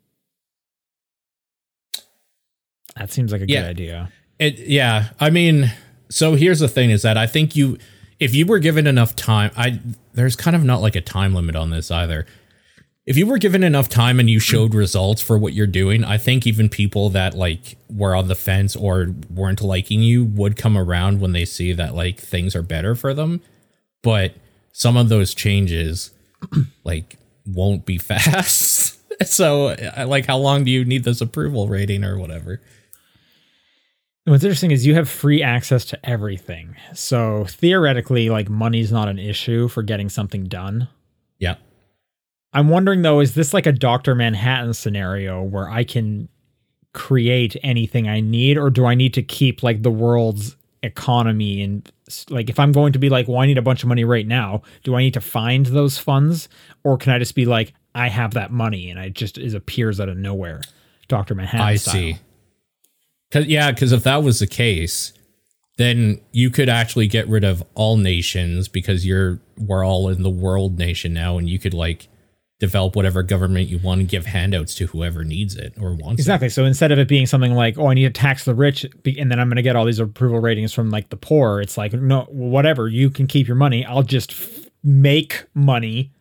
That seems like a Yeah. good idea. it yeah i mean so here's the thing is that i think you if you were given enough time i there's kind of not like a time limit on this either if you were given enough time and you showed results for what you're doing, I think even people that like were on the fence or weren't liking you would come around when they see that like things are better for them. But some of those changes like won't be fast. so like how long do you need this approval rating or whatever? What's interesting is you have free access to everything. So theoretically, like money's not an issue for getting something done. Yeah. I'm wondering though, is this like a Dr. Manhattan scenario where I can create anything I need, or do I need to keep like the world's economy and like if I'm going to be like, well, I need a bunch of money right now, do I need to find those funds? Or can I just be like, I have that money and it just is appears out of nowhere? Dr. Manhattan. I style. see. Cause yeah, because if that was the case, then you could actually get rid of all nations because you're we're all in the world nation now, and you could like develop whatever government you want and give handouts to whoever needs it or wants it. Exactly. So instead of it being something like, oh, I need to tax the rich and then I'm going to get all these approval ratings from like the poor, it's like, no, whatever. You can keep your money. I'll just f- make money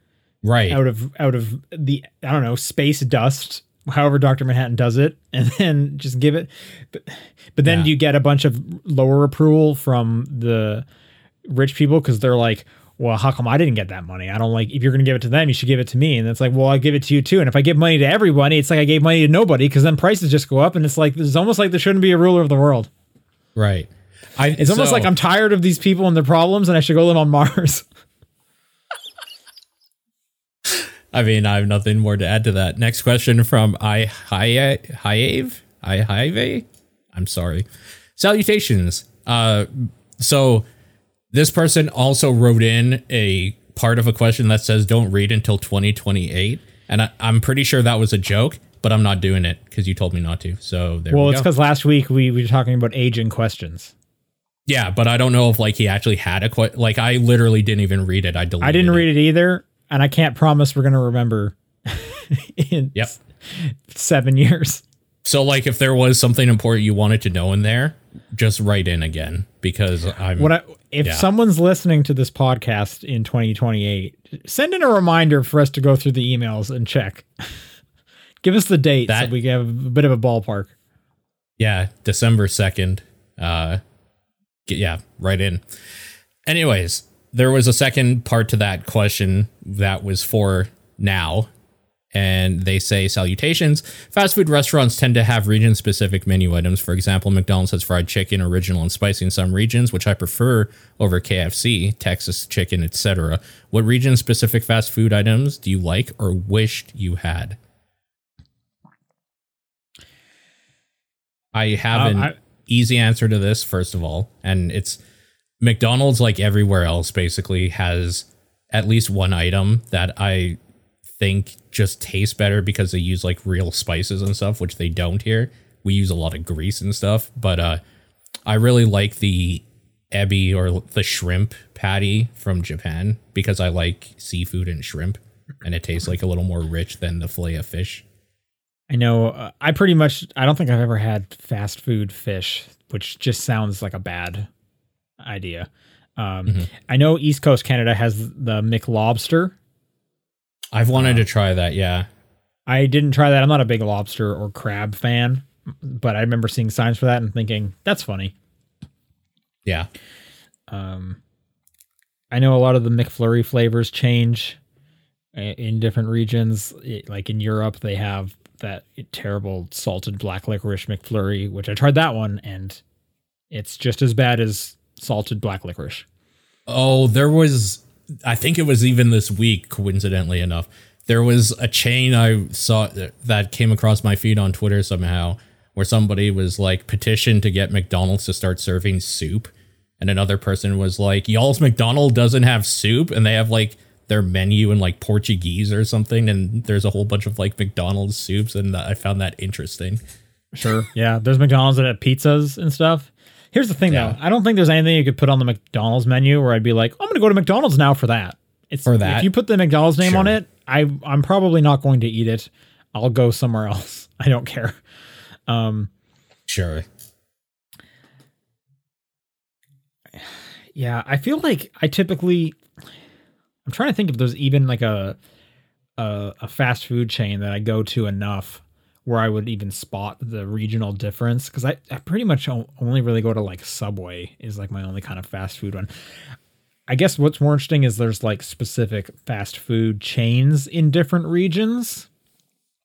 Right. out of out of the I don't know space dust, however Doctor Manhattan does it, and then just give it. But, but then Yeah. you get a bunch of lower approval from the rich people because they're like, well, how come I didn't get that money? I don't like if you're going to give it to them, you should give it to me. And it's like, well, I give it to you too. And if I give money to everybody, it's like I gave money to nobody because then prices just go up. And it's like it's almost like there shouldn't be a ruler of the world. right. I, It's almost like I'm tired of these people and their problems, and I should go live on Mars. I mean, I have nothing more to add to that. Next question from I Hiave. I Hiave. I'm sorry. Salutations. Uh, so this person also wrote in a part of a question that says don't read until 2028, and I, I'm pretty sure that was a joke, but I'm not doing it because you told me not to. So there. Well, we it's because last week we, we were talking about aging questions. Yeah, but I don't know if like he actually had a que- like I literally didn't even read it. I deleted. I didn't read it either, and I can't promise we're gonna remember in Yep. seven years. So like if there was something important you wanted to know in there, just write in again because I'm What I, if Yeah. someone's listening to this podcast in 2028, send in a reminder for us to go through the emails and check. Give us the date That- so we have a bit of a ballpark. yeah, December 2nd. Uh yeah, right in. Anyways, there was a second part to that question that was for now. And they say salutations. Fast food restaurants tend to have region specific menu items. For example, McDonald's has fried chicken, original and spicy in some regions, which I prefer over KFC, Texas chicken, etc. What region specific fast food items do you like or wished you had? I have Um, an I- easy answer to this, first of all, and it's McDonald's, like everywhere else, basically has at least one item that I think just tastes better because they use like real spices and stuff, which they don't here. We use a lot of grease and stuff, but uh, I really like the ebi or the shrimp patty from Japan because I like seafood and shrimp, and it tastes like a little more rich than the fillet of fish. I know. Uh, I pretty much. I don't think I've ever had fast food fish, which just sounds like a bad idea. Um, Mm-hmm. I know East Coast Canada has the McLobster. I've wanted to try that, yeah. I didn't try that. I'm not a big lobster or crab fan, but I remember seeing signs for that and thinking that's funny. Yeah. Um, I know a lot of the McFlurry flavors change in different regions. It- like in Europe, they have that terrible salted black licorice McFlurry, which I tried that one, and it's just as bad as salted black licorice. Oh, there was I think it was even this week, coincidentally enough. There was a chain I saw that came across my feed on Twitter somehow where somebody was like petitioned to get McDonald's to start serving soup. And another person was like, Y'all's McDonald doesn't have soup and they have like their menu in like Portuguese or something, and there's a whole bunch of like McDonald's soups, and I found that interesting. Sure. Yeah, there's McDonald's that have pizzas and stuff. Here's the thing, Yeah. though. I don't think there's anything you could put on the McDonald's menu where I'd be like, I'm going to go to McDonald's now for that. It's For that? If you put the McDonald's name on it, I I'm probably not going to eat it. I'll go somewhere else. I don't care. Um, Sure. yeah, I feel like I typically. I'm trying to think if there's even like a a, a fast food chain that I go to enough where I would even spot the regional difference because I, I pretty much only really go to like Subway is like my only kind of fast food one. I guess what's more interesting is there's like specific fast food chains in different regions.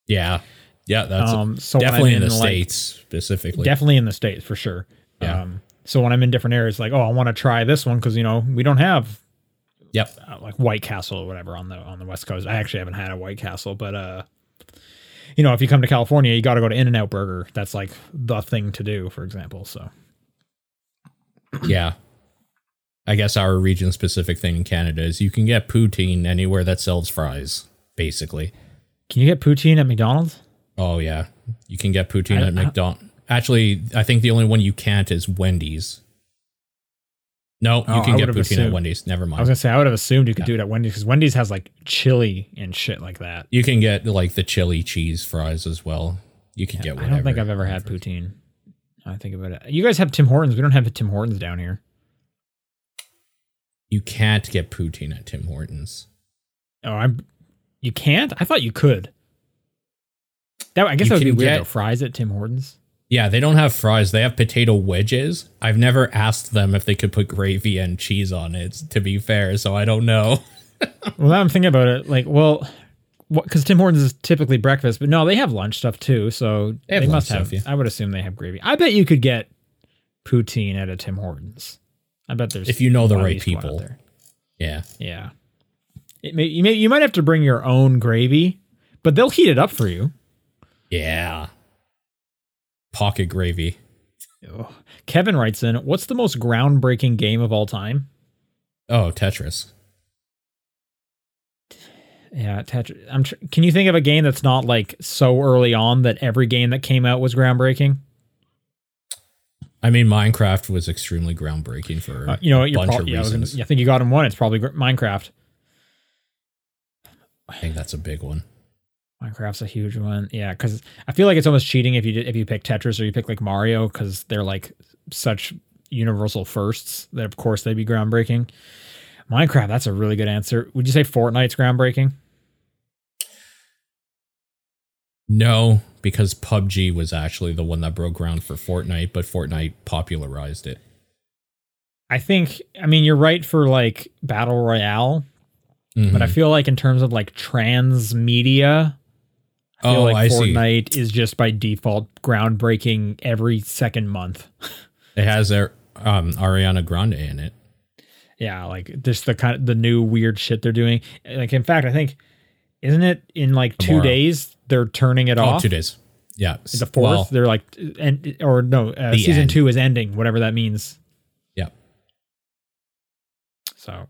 Yeah. Yeah, that's Um, so definitely in the like- States specifically. Definitely in the states for sure. Yeah. Um, so when I'm in different areas, like oh, I want to try this one because you know we don't have yep. uh, like White Castle or whatever on the on the West Coast. I actually haven't had a White Castle, but uh, you know, if you come to California, you got to go to In and Out Burger. That's like the thing to do, for example. So Yeah. I guess our region specific thing in Canada is you can get poutine anywhere that sells fries, basically. can you get poutine at McDonald's? Oh yeah. You can get poutine I- at McDonald's. Actually, I think the only one you can't is Wendy's. No, Oh, you I can get would've poutine assumed- at Wendy's. Never mind. I was gonna say I would have assumed you could Yeah. do it at Wendy's because Wendy's has like chili and shit like that. You can get like the chili cheese fries as well. You can get Whatever. I don't think I've ever had poutine. I think about it. You guys have Tim Hortons. We don't have Tim Hortons down here. You can't get poutine at Tim Hortons. Oh, I'm. You can't. I thought you could. That I guess You that would be weird get- though. Fries at Tim Hortons. Yeah, they don't have fries. They have potato wedges. I've never asked them if they could put gravy and cheese on it, to be fair, so I don't know. Well, now I'm thinking about it. Like, well, because Tim Hortons is typically breakfast, but no, they have lunch stuff too. So They they, have must have. stuff, yeah. I would assume they have gravy. I bet you could get poutine at a Tim Hortons. I bet there's If you know the right least one out people. there. Yeah. Yeah. It may, you may you might have to bring your own gravy, but they'll heat it up for you. Yeah. Pocket gravy. Kevin writes in, "What's the most groundbreaking game of all time?" Oh, Tetris. Yeah, Tetris. I'm. Tr- can you think of a game that's not like so early on that every game that came out was groundbreaking? I mean, Minecraft was extremely groundbreaking for Uh, you know, a bunch prob- of yeah, I, gonna- reasons. I think you got him one. It's probably gr- Minecraft. I think that's a big one. Minecraft's a huge one. Yeah, because I feel like it's almost cheating if you did, if you pick Tetris or you pick like Mario because they're like such universal firsts that of course they'd be groundbreaking. Minecraft, that's a really good answer. Would you say Fortnite's groundbreaking? No, because PUBG was actually the one that broke ground for Fortnite, but Fortnite popularized it. I think. I mean, you're right for like battle royale, but I Mhm. feel like in terms of like transmedia, I feel Oh, like I see. Fortnite is just by default groundbreaking every second month. it has their um, Ariana Grande in it. Yeah, like just the kind of the new weird shit they're doing. Like in fact, I think isn't it in like two days they're turning it Oh, off. two days. Yeah. The fourth, Well, they're like, and or no, uh, season end. two is ending, whatever that means. Yeah. So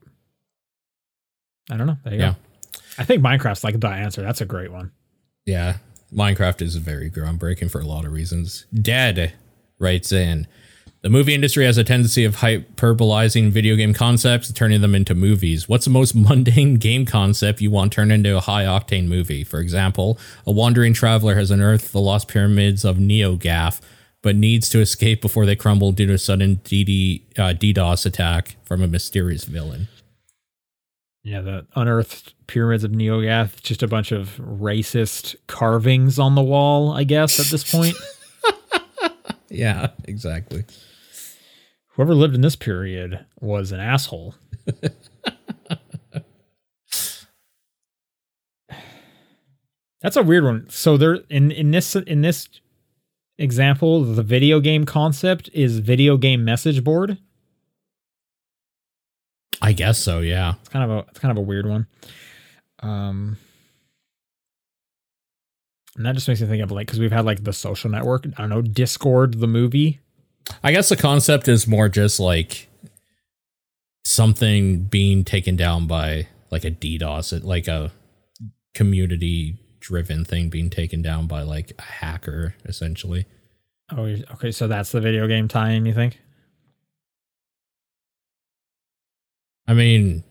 I don't know. There you Yeah. go. I think Minecraft's like the answer. That's a great one. Yeah, Minecraft is very groundbreaking for a lot of reasons. Dad writes in the movie industry has a tendency of hyperbolizing video game concepts turning them into movies. What's the most mundane game concept you want turned into a high octane movie? For example, a wandering traveler has unearthed the lost pyramids of Neogaf, but needs to escape before they crumble due to a sudden DD, uh, DDoS attack from a mysterious villain. Yeah, the unearthed pyramids of Neogaf, just a bunch of racist carvings on the wall, I guess, at this point. Yeah, exactly. Whoever lived in this period was an asshole. That's a weird one. So there in in this in this example, the video game concept is video game message board. I guess so. Yeah. It's kind of a it's kind of a weird one. Um and that just makes me think of like because we've had like the social network. I don't know, Discord the movie. I guess the concept is more just like something being taken down by like a DDoS, like a community driven thing being taken down by like a hacker, essentially. Oh, okay. So that's the video game tie-in. You think? I mean,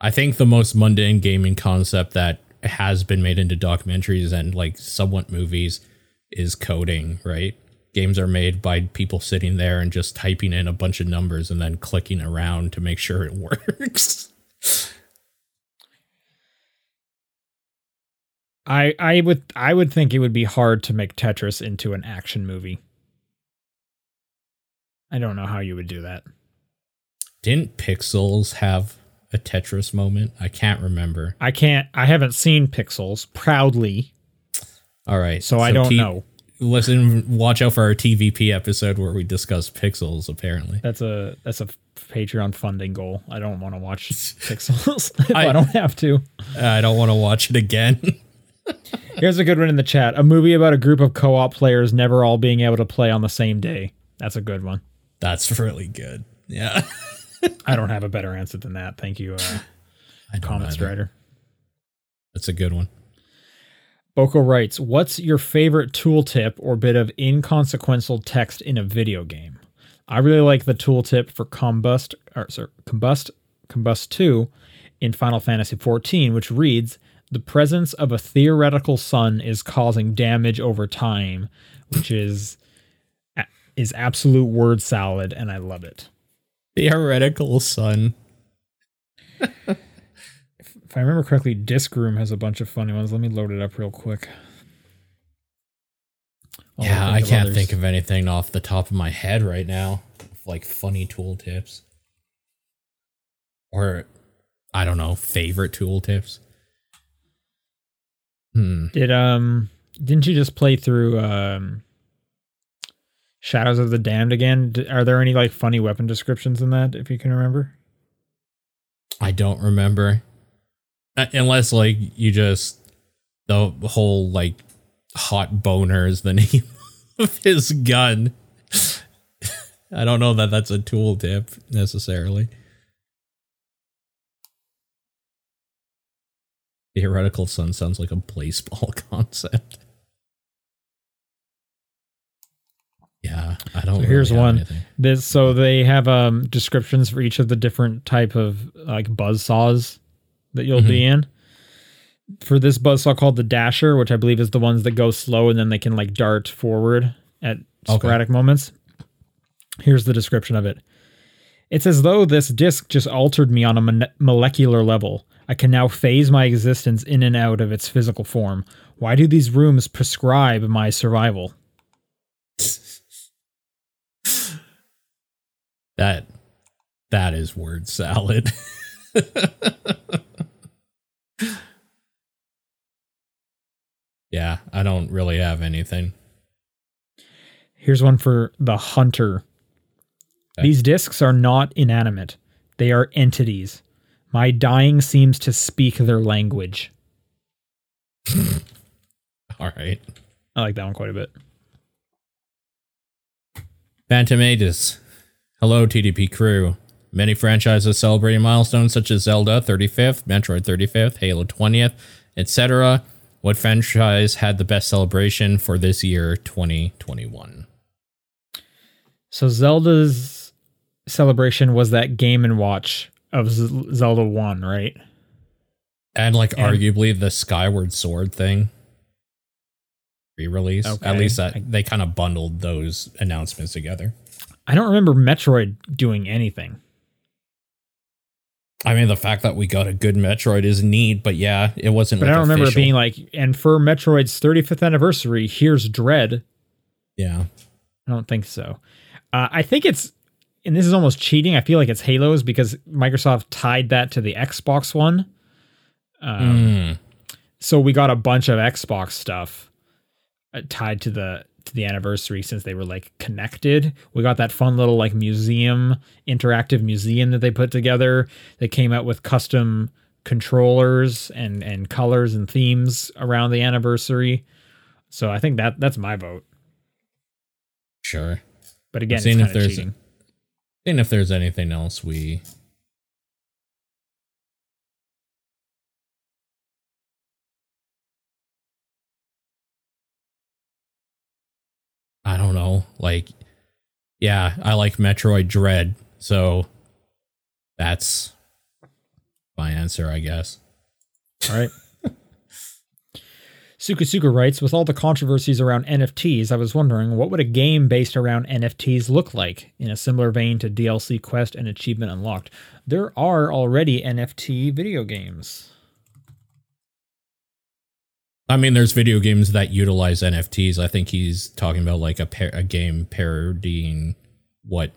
I think the most mundane gaming concept that has been made into documentaries and like somewhat movies is coding, right? Games are made by people sitting there and just typing in a bunch of numbers and then clicking around to make sure it works. I I would I would think it would be hard to make Tetris into an action movie. I don't know how you would do that. Didn't Pixels have a Tetris moment? I can't remember. I can't. I haven't seen Pixels proudly, All right. so, I don't T- know. Listen, watch out for our TDP episode where we discuss Pixels, apparently. That's a that's a Patreon funding goal. I don't want to watch Pixels if I, I- don't have to. I don't want to watch it again. Here's a good one in the chat. A movie about a group of co-op players never all being able to play on the same day. That's a good one. That's really good. Yeah. I don't have a better answer than that. Thank you, uh, either. strider. That's a good one. Boko writes, "What's your favorite tooltip or bit of inconsequential text in a video game?" I really like the tooltip for combust or sorry, combust combust 2 in Final Fantasy XIV, which reads, "The presence of a theoretical sun is causing damage over time," which is is absolute word salad and I love it. Theoretical sun. If I remember correctly, Disc Room has a bunch of funny ones. Let me load it up real quick. While yeah, I can't others. think of anything off the top of my head right now. Like funny tool tips. Or I don't know, favorite tool tips. Hmm. Did um didn't you just play through um Shadows of the Damned again? Are there any like funny weapon descriptions in that if you can remember? I don't remember. Uh, Unless like you just the whole like hot boner is the name of his gun. I don't know that that's a tool tip necessarily. Theoretical sun sounds like a baseball concept. Yeah, I don't. So here's really have one. anything. This so they have um descriptions for each of the different type of like buzz saws that you'll be in. For this buzz saw called the Dasher, which I believe is the ones that go slow and then they can like dart forward at Okay. sporadic moments. Here's the description of it. It's as though this disc just altered me on a mon- molecular level. I can now phase my existence in and out of its physical form. Why do these rooms prescribe my survival? That that is word salad. yeah, I don't really have anything. Here's one for the hunter. Okay. These discs are not inanimate. They are entities. My dying seems to speak their language. All right. I like that one quite a bit. Phantom Aegis. Hello, TDP crew. Many franchises celebrating milestones such as Zelda 35th, Metroid 35th, Halo 20th, etc. What franchise had the best celebration for this year, 2021? So Zelda's celebration was that game and watch of Z- Zelda 1, right? And like And- arguably the Skyward Sword thing re-release. At least that they kind of bundled those announcements together. I don't remember Metroid doing anything. I mean, the fact that we got a good Metroid is neat, but yeah, it wasn't. But like, I don't remember official. being like, and for Metroid's 35th anniversary, here's Dread. Yeah, I don't think so. Uh, I think it's, and this is almost cheating. I feel like it's Halos because Microsoft tied that to the Xbox One. Um, Mm. So we got a bunch of Xbox stuff uh, tied to the to the anniversary since they were like connected. We got that fun little like museum, interactive museum that they put together. They came out with custom controllers and and colors and themes around the anniversary. So I think that that's my vote. sure. But again, Seeing if there's- seeing if there's anything else we know. Like yeah, I like Metroid Dread, so that's my answer, I guess. All right. Sukasuka writes, with all the controversies around NFTs, I was wondering what would a game based around NFTs look like in a similar vein to DLC Quest and Achievement Unlocked. There are already NFT video games. I mean, there's video games that utilize NFTs. I think he's talking about like a par- a game parodying what,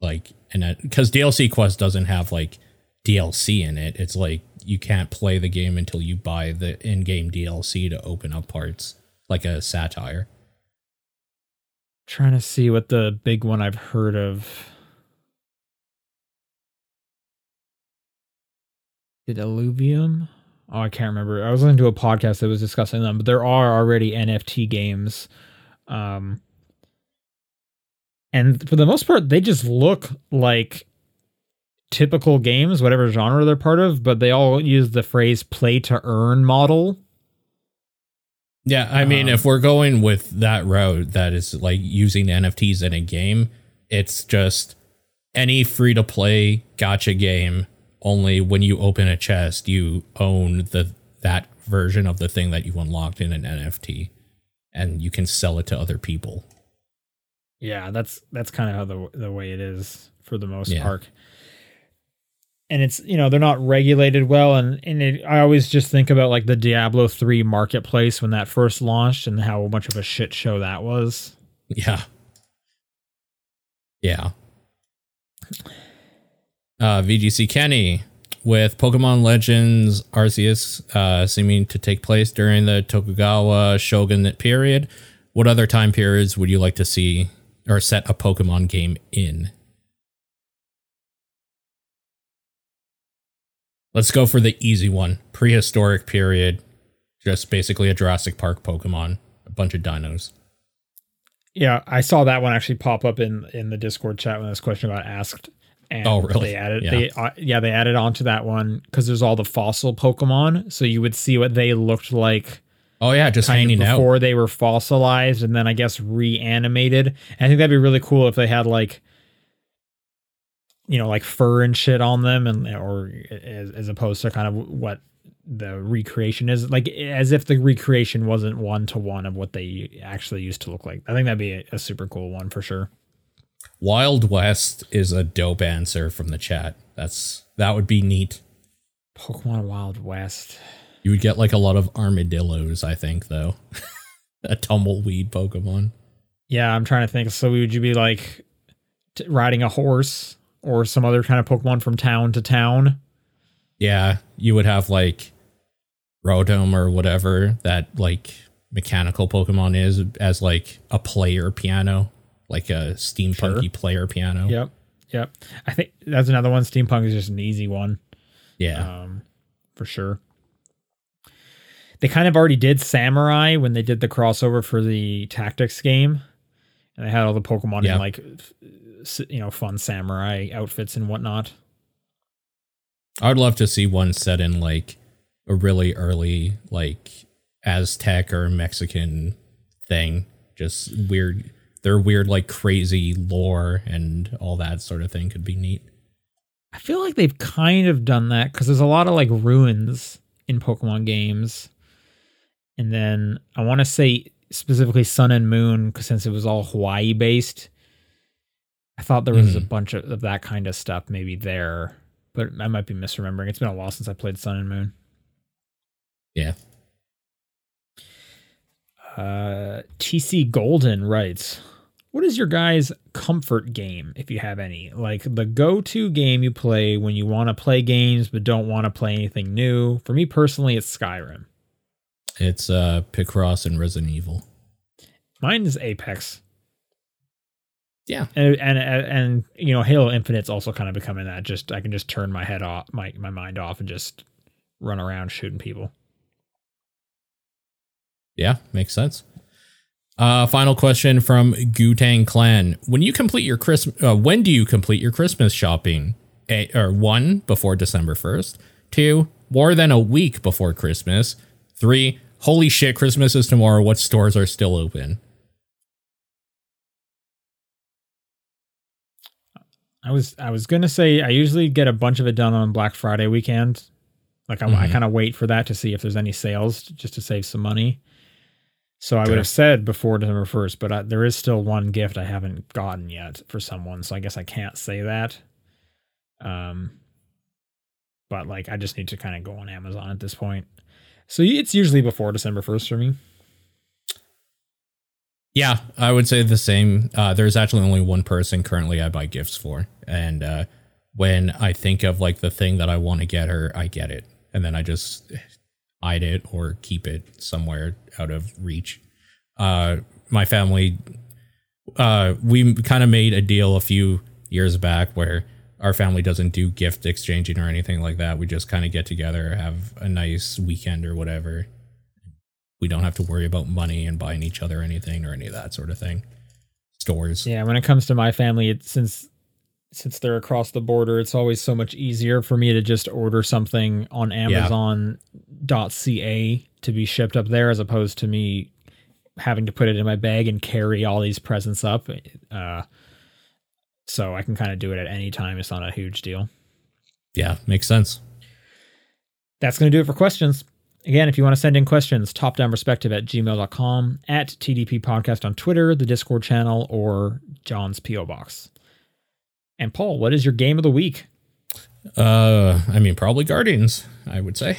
like, and because DLC Quest doesn't have like DLC in it. It's like you can't play the game until you buy the in-game DLC to open up parts, like a satire. Trying to see what the big one I've heard of. Did Illuvium? Oh, I can't remember. I was listening to a podcast that was discussing them, but there are already NFT games. Um, and for the most part, they just look like typical games, whatever genre they're part of, but they all use the phrase play to earn model. Yeah, I mean, Um, if we're going with that route, that is like using NFTs in a game, it's just any free to play gacha game. Only when you open a chest, you own the that version of the thing that you unlocked in an NFT, and you can sell it to other people. Yeah, that's that's kind of how the the way it is for the most Yeah. part. And it's you know they're not regulated well, and and it, I always just think about like the Diablo three marketplace when that first launched and how much of a shit show that was. Yeah. Yeah. Uh, VGC Kenny with Pokemon Legends Arceus uh, seeming to take place during the Tokugawa shogunate period. What other time periods would you like to see or set a Pokemon game in? Let's go for the easy one. Prehistoric period. Just basically a Jurassic Park Pokemon. A bunch of dinos. Yeah, I saw that one actually pop up in in the Discord chat when this question got asked. And Oh, really? They added, Yeah. they uh, yeah, they added onto that one because there's all the fossil Pokemon, so you would see what they looked like Oh yeah, just hanging of out. before they were fossilized, and then I guess reanimated. And I think that'd be really cool if they had like, you know, like fur and shit on them, and or as, as opposed to kind of what the recreation is like, as if the recreation wasn't one to one of what they actually used to look like. I think that'd be a, a super cool one for sure. Wild West is a dope answer from the chat. That's that would be neat. Pokemon Wild West. You would get like a lot of armadillos, I think, though. a tumbleweed Pokemon. Yeah, I'm trying to think. So would you be like t- riding a horse or some other kind of Pokemon from town to town? Yeah, you would have like Rotom or whatever that like mechanical Pokemon is as like a player piano, like a steampunky Sure. player piano. Yep. Yep. I think that's another one. Steampunk is just an easy one. Yeah. Um, for sure. They kind of already did Samurai when they did the crossover for the Tactics game. And they had all the Pokemon Yeah. in like, you know, fun samurai outfits and whatnot. I'd love to see one set in like a really early like Aztec or Mexican thing. Just weird their weird like crazy lore and all that sort of thing could be neat. I feel like they've kind of done that because there's a lot of like ruins in Pokemon games. And then I want to say specifically Sun and Moon, because since it was all Hawaii based, I thought there was a Mhm. bunch of, of that kind of stuff maybe there, but I might be misremembering. It's been a while since I played Sun and Moon. Yeah. Uh, TC Golden writes, "What is your guys' comfort game, if you have any? Like the go-to game you play when you want to play games but don't want to play anything new? For me personally, it's Skyrim. It's uh Picross and Resident Evil. Mine is Apex, Yeah. and and and you know, Halo Infinite's also kind of becoming that. Just I can just turn my head off, my my mind off, and just run around shooting people. Yeah, makes sense. Uh, final question from Gutang Clan: When you complete your Christmas, uh, when do you complete your Christmas shopping? A, or one before December first. Two, more than a week before Christmas. Three, holy shit, Christmas is tomorrow. What stores are still open? I was I was gonna say I usually get a bunch of it done on Black Friday weekend. Like I, I Mhm. kind of wait for that to see if there's any sales just to save some money. So I would have said before December first, but I, there is still one gift I haven't gotten yet for someone, so I guess I can't say that. Um, but like I just need to kind of go on Amazon at this point. So it's usually before December first for me. Yeah, I would say the same. Uh, there's actually only one person currently I buy gifts for, and uh, when I think of like the thing that I want to get her, I get it, and then I just hide it or keep it somewhere out of reach. Uh, my family, uh, we kind of made a deal a few years back where our family doesn't do gift exchanging or anything like that. We just kind of get together, have a nice weekend or whatever. We don't have to worry about money and buying each other anything or any of that sort of thing. Stores. Yeah, when it comes to my family, it, since since they're across the border, it's always so much easier for me to just order something on Amazon.ca to be shipped up there, as opposed to me having to put it in my bag and carry all these presents up. Uh, so I can kind of do it at any time. It's not a huge deal. Yeah, makes sense. That's going to do it for questions. Again, if you want to send in questions, topdownperspective at gmail.com, at TDP Podcast on Twitter, the Discord channel, or John's P.O. Box. And Paul, what is your game of the week? Uh, I mean, probably Guardians, I would say.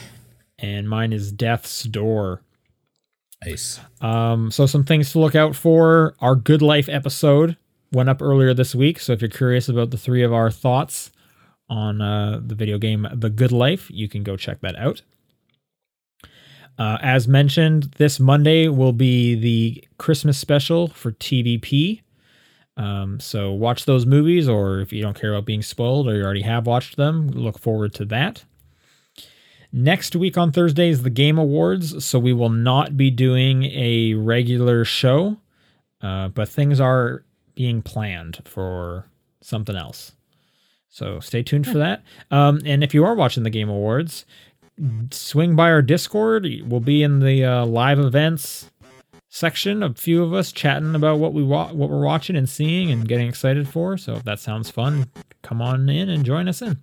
And mine is Death's Door. Nice. Um, so some things to look out for. Our Good Life episode went up earlier this week. So if you're curious about the three of our thoughts on uh, the video game The Good Life, you can go check that out. Uh, as mentioned, this Monday will be the Christmas special for TDP. Um, so watch those movies, or if you don't care about being spoiled or you already have watched them, look forward to that. Next week on Thursday is the Game Awards, so we will not be doing a regular show, uh, but things are being planned for something else. So stay tuned for that. Um, and if you are watching the Game Awards, swing by our Discord. We'll be in the uh, live events section. A few of us chatting about what we wa- what we're watching and seeing and getting excited for. So if that sounds fun, come on in and join us in.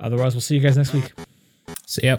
Otherwise, we'll see you guys next week. See ya.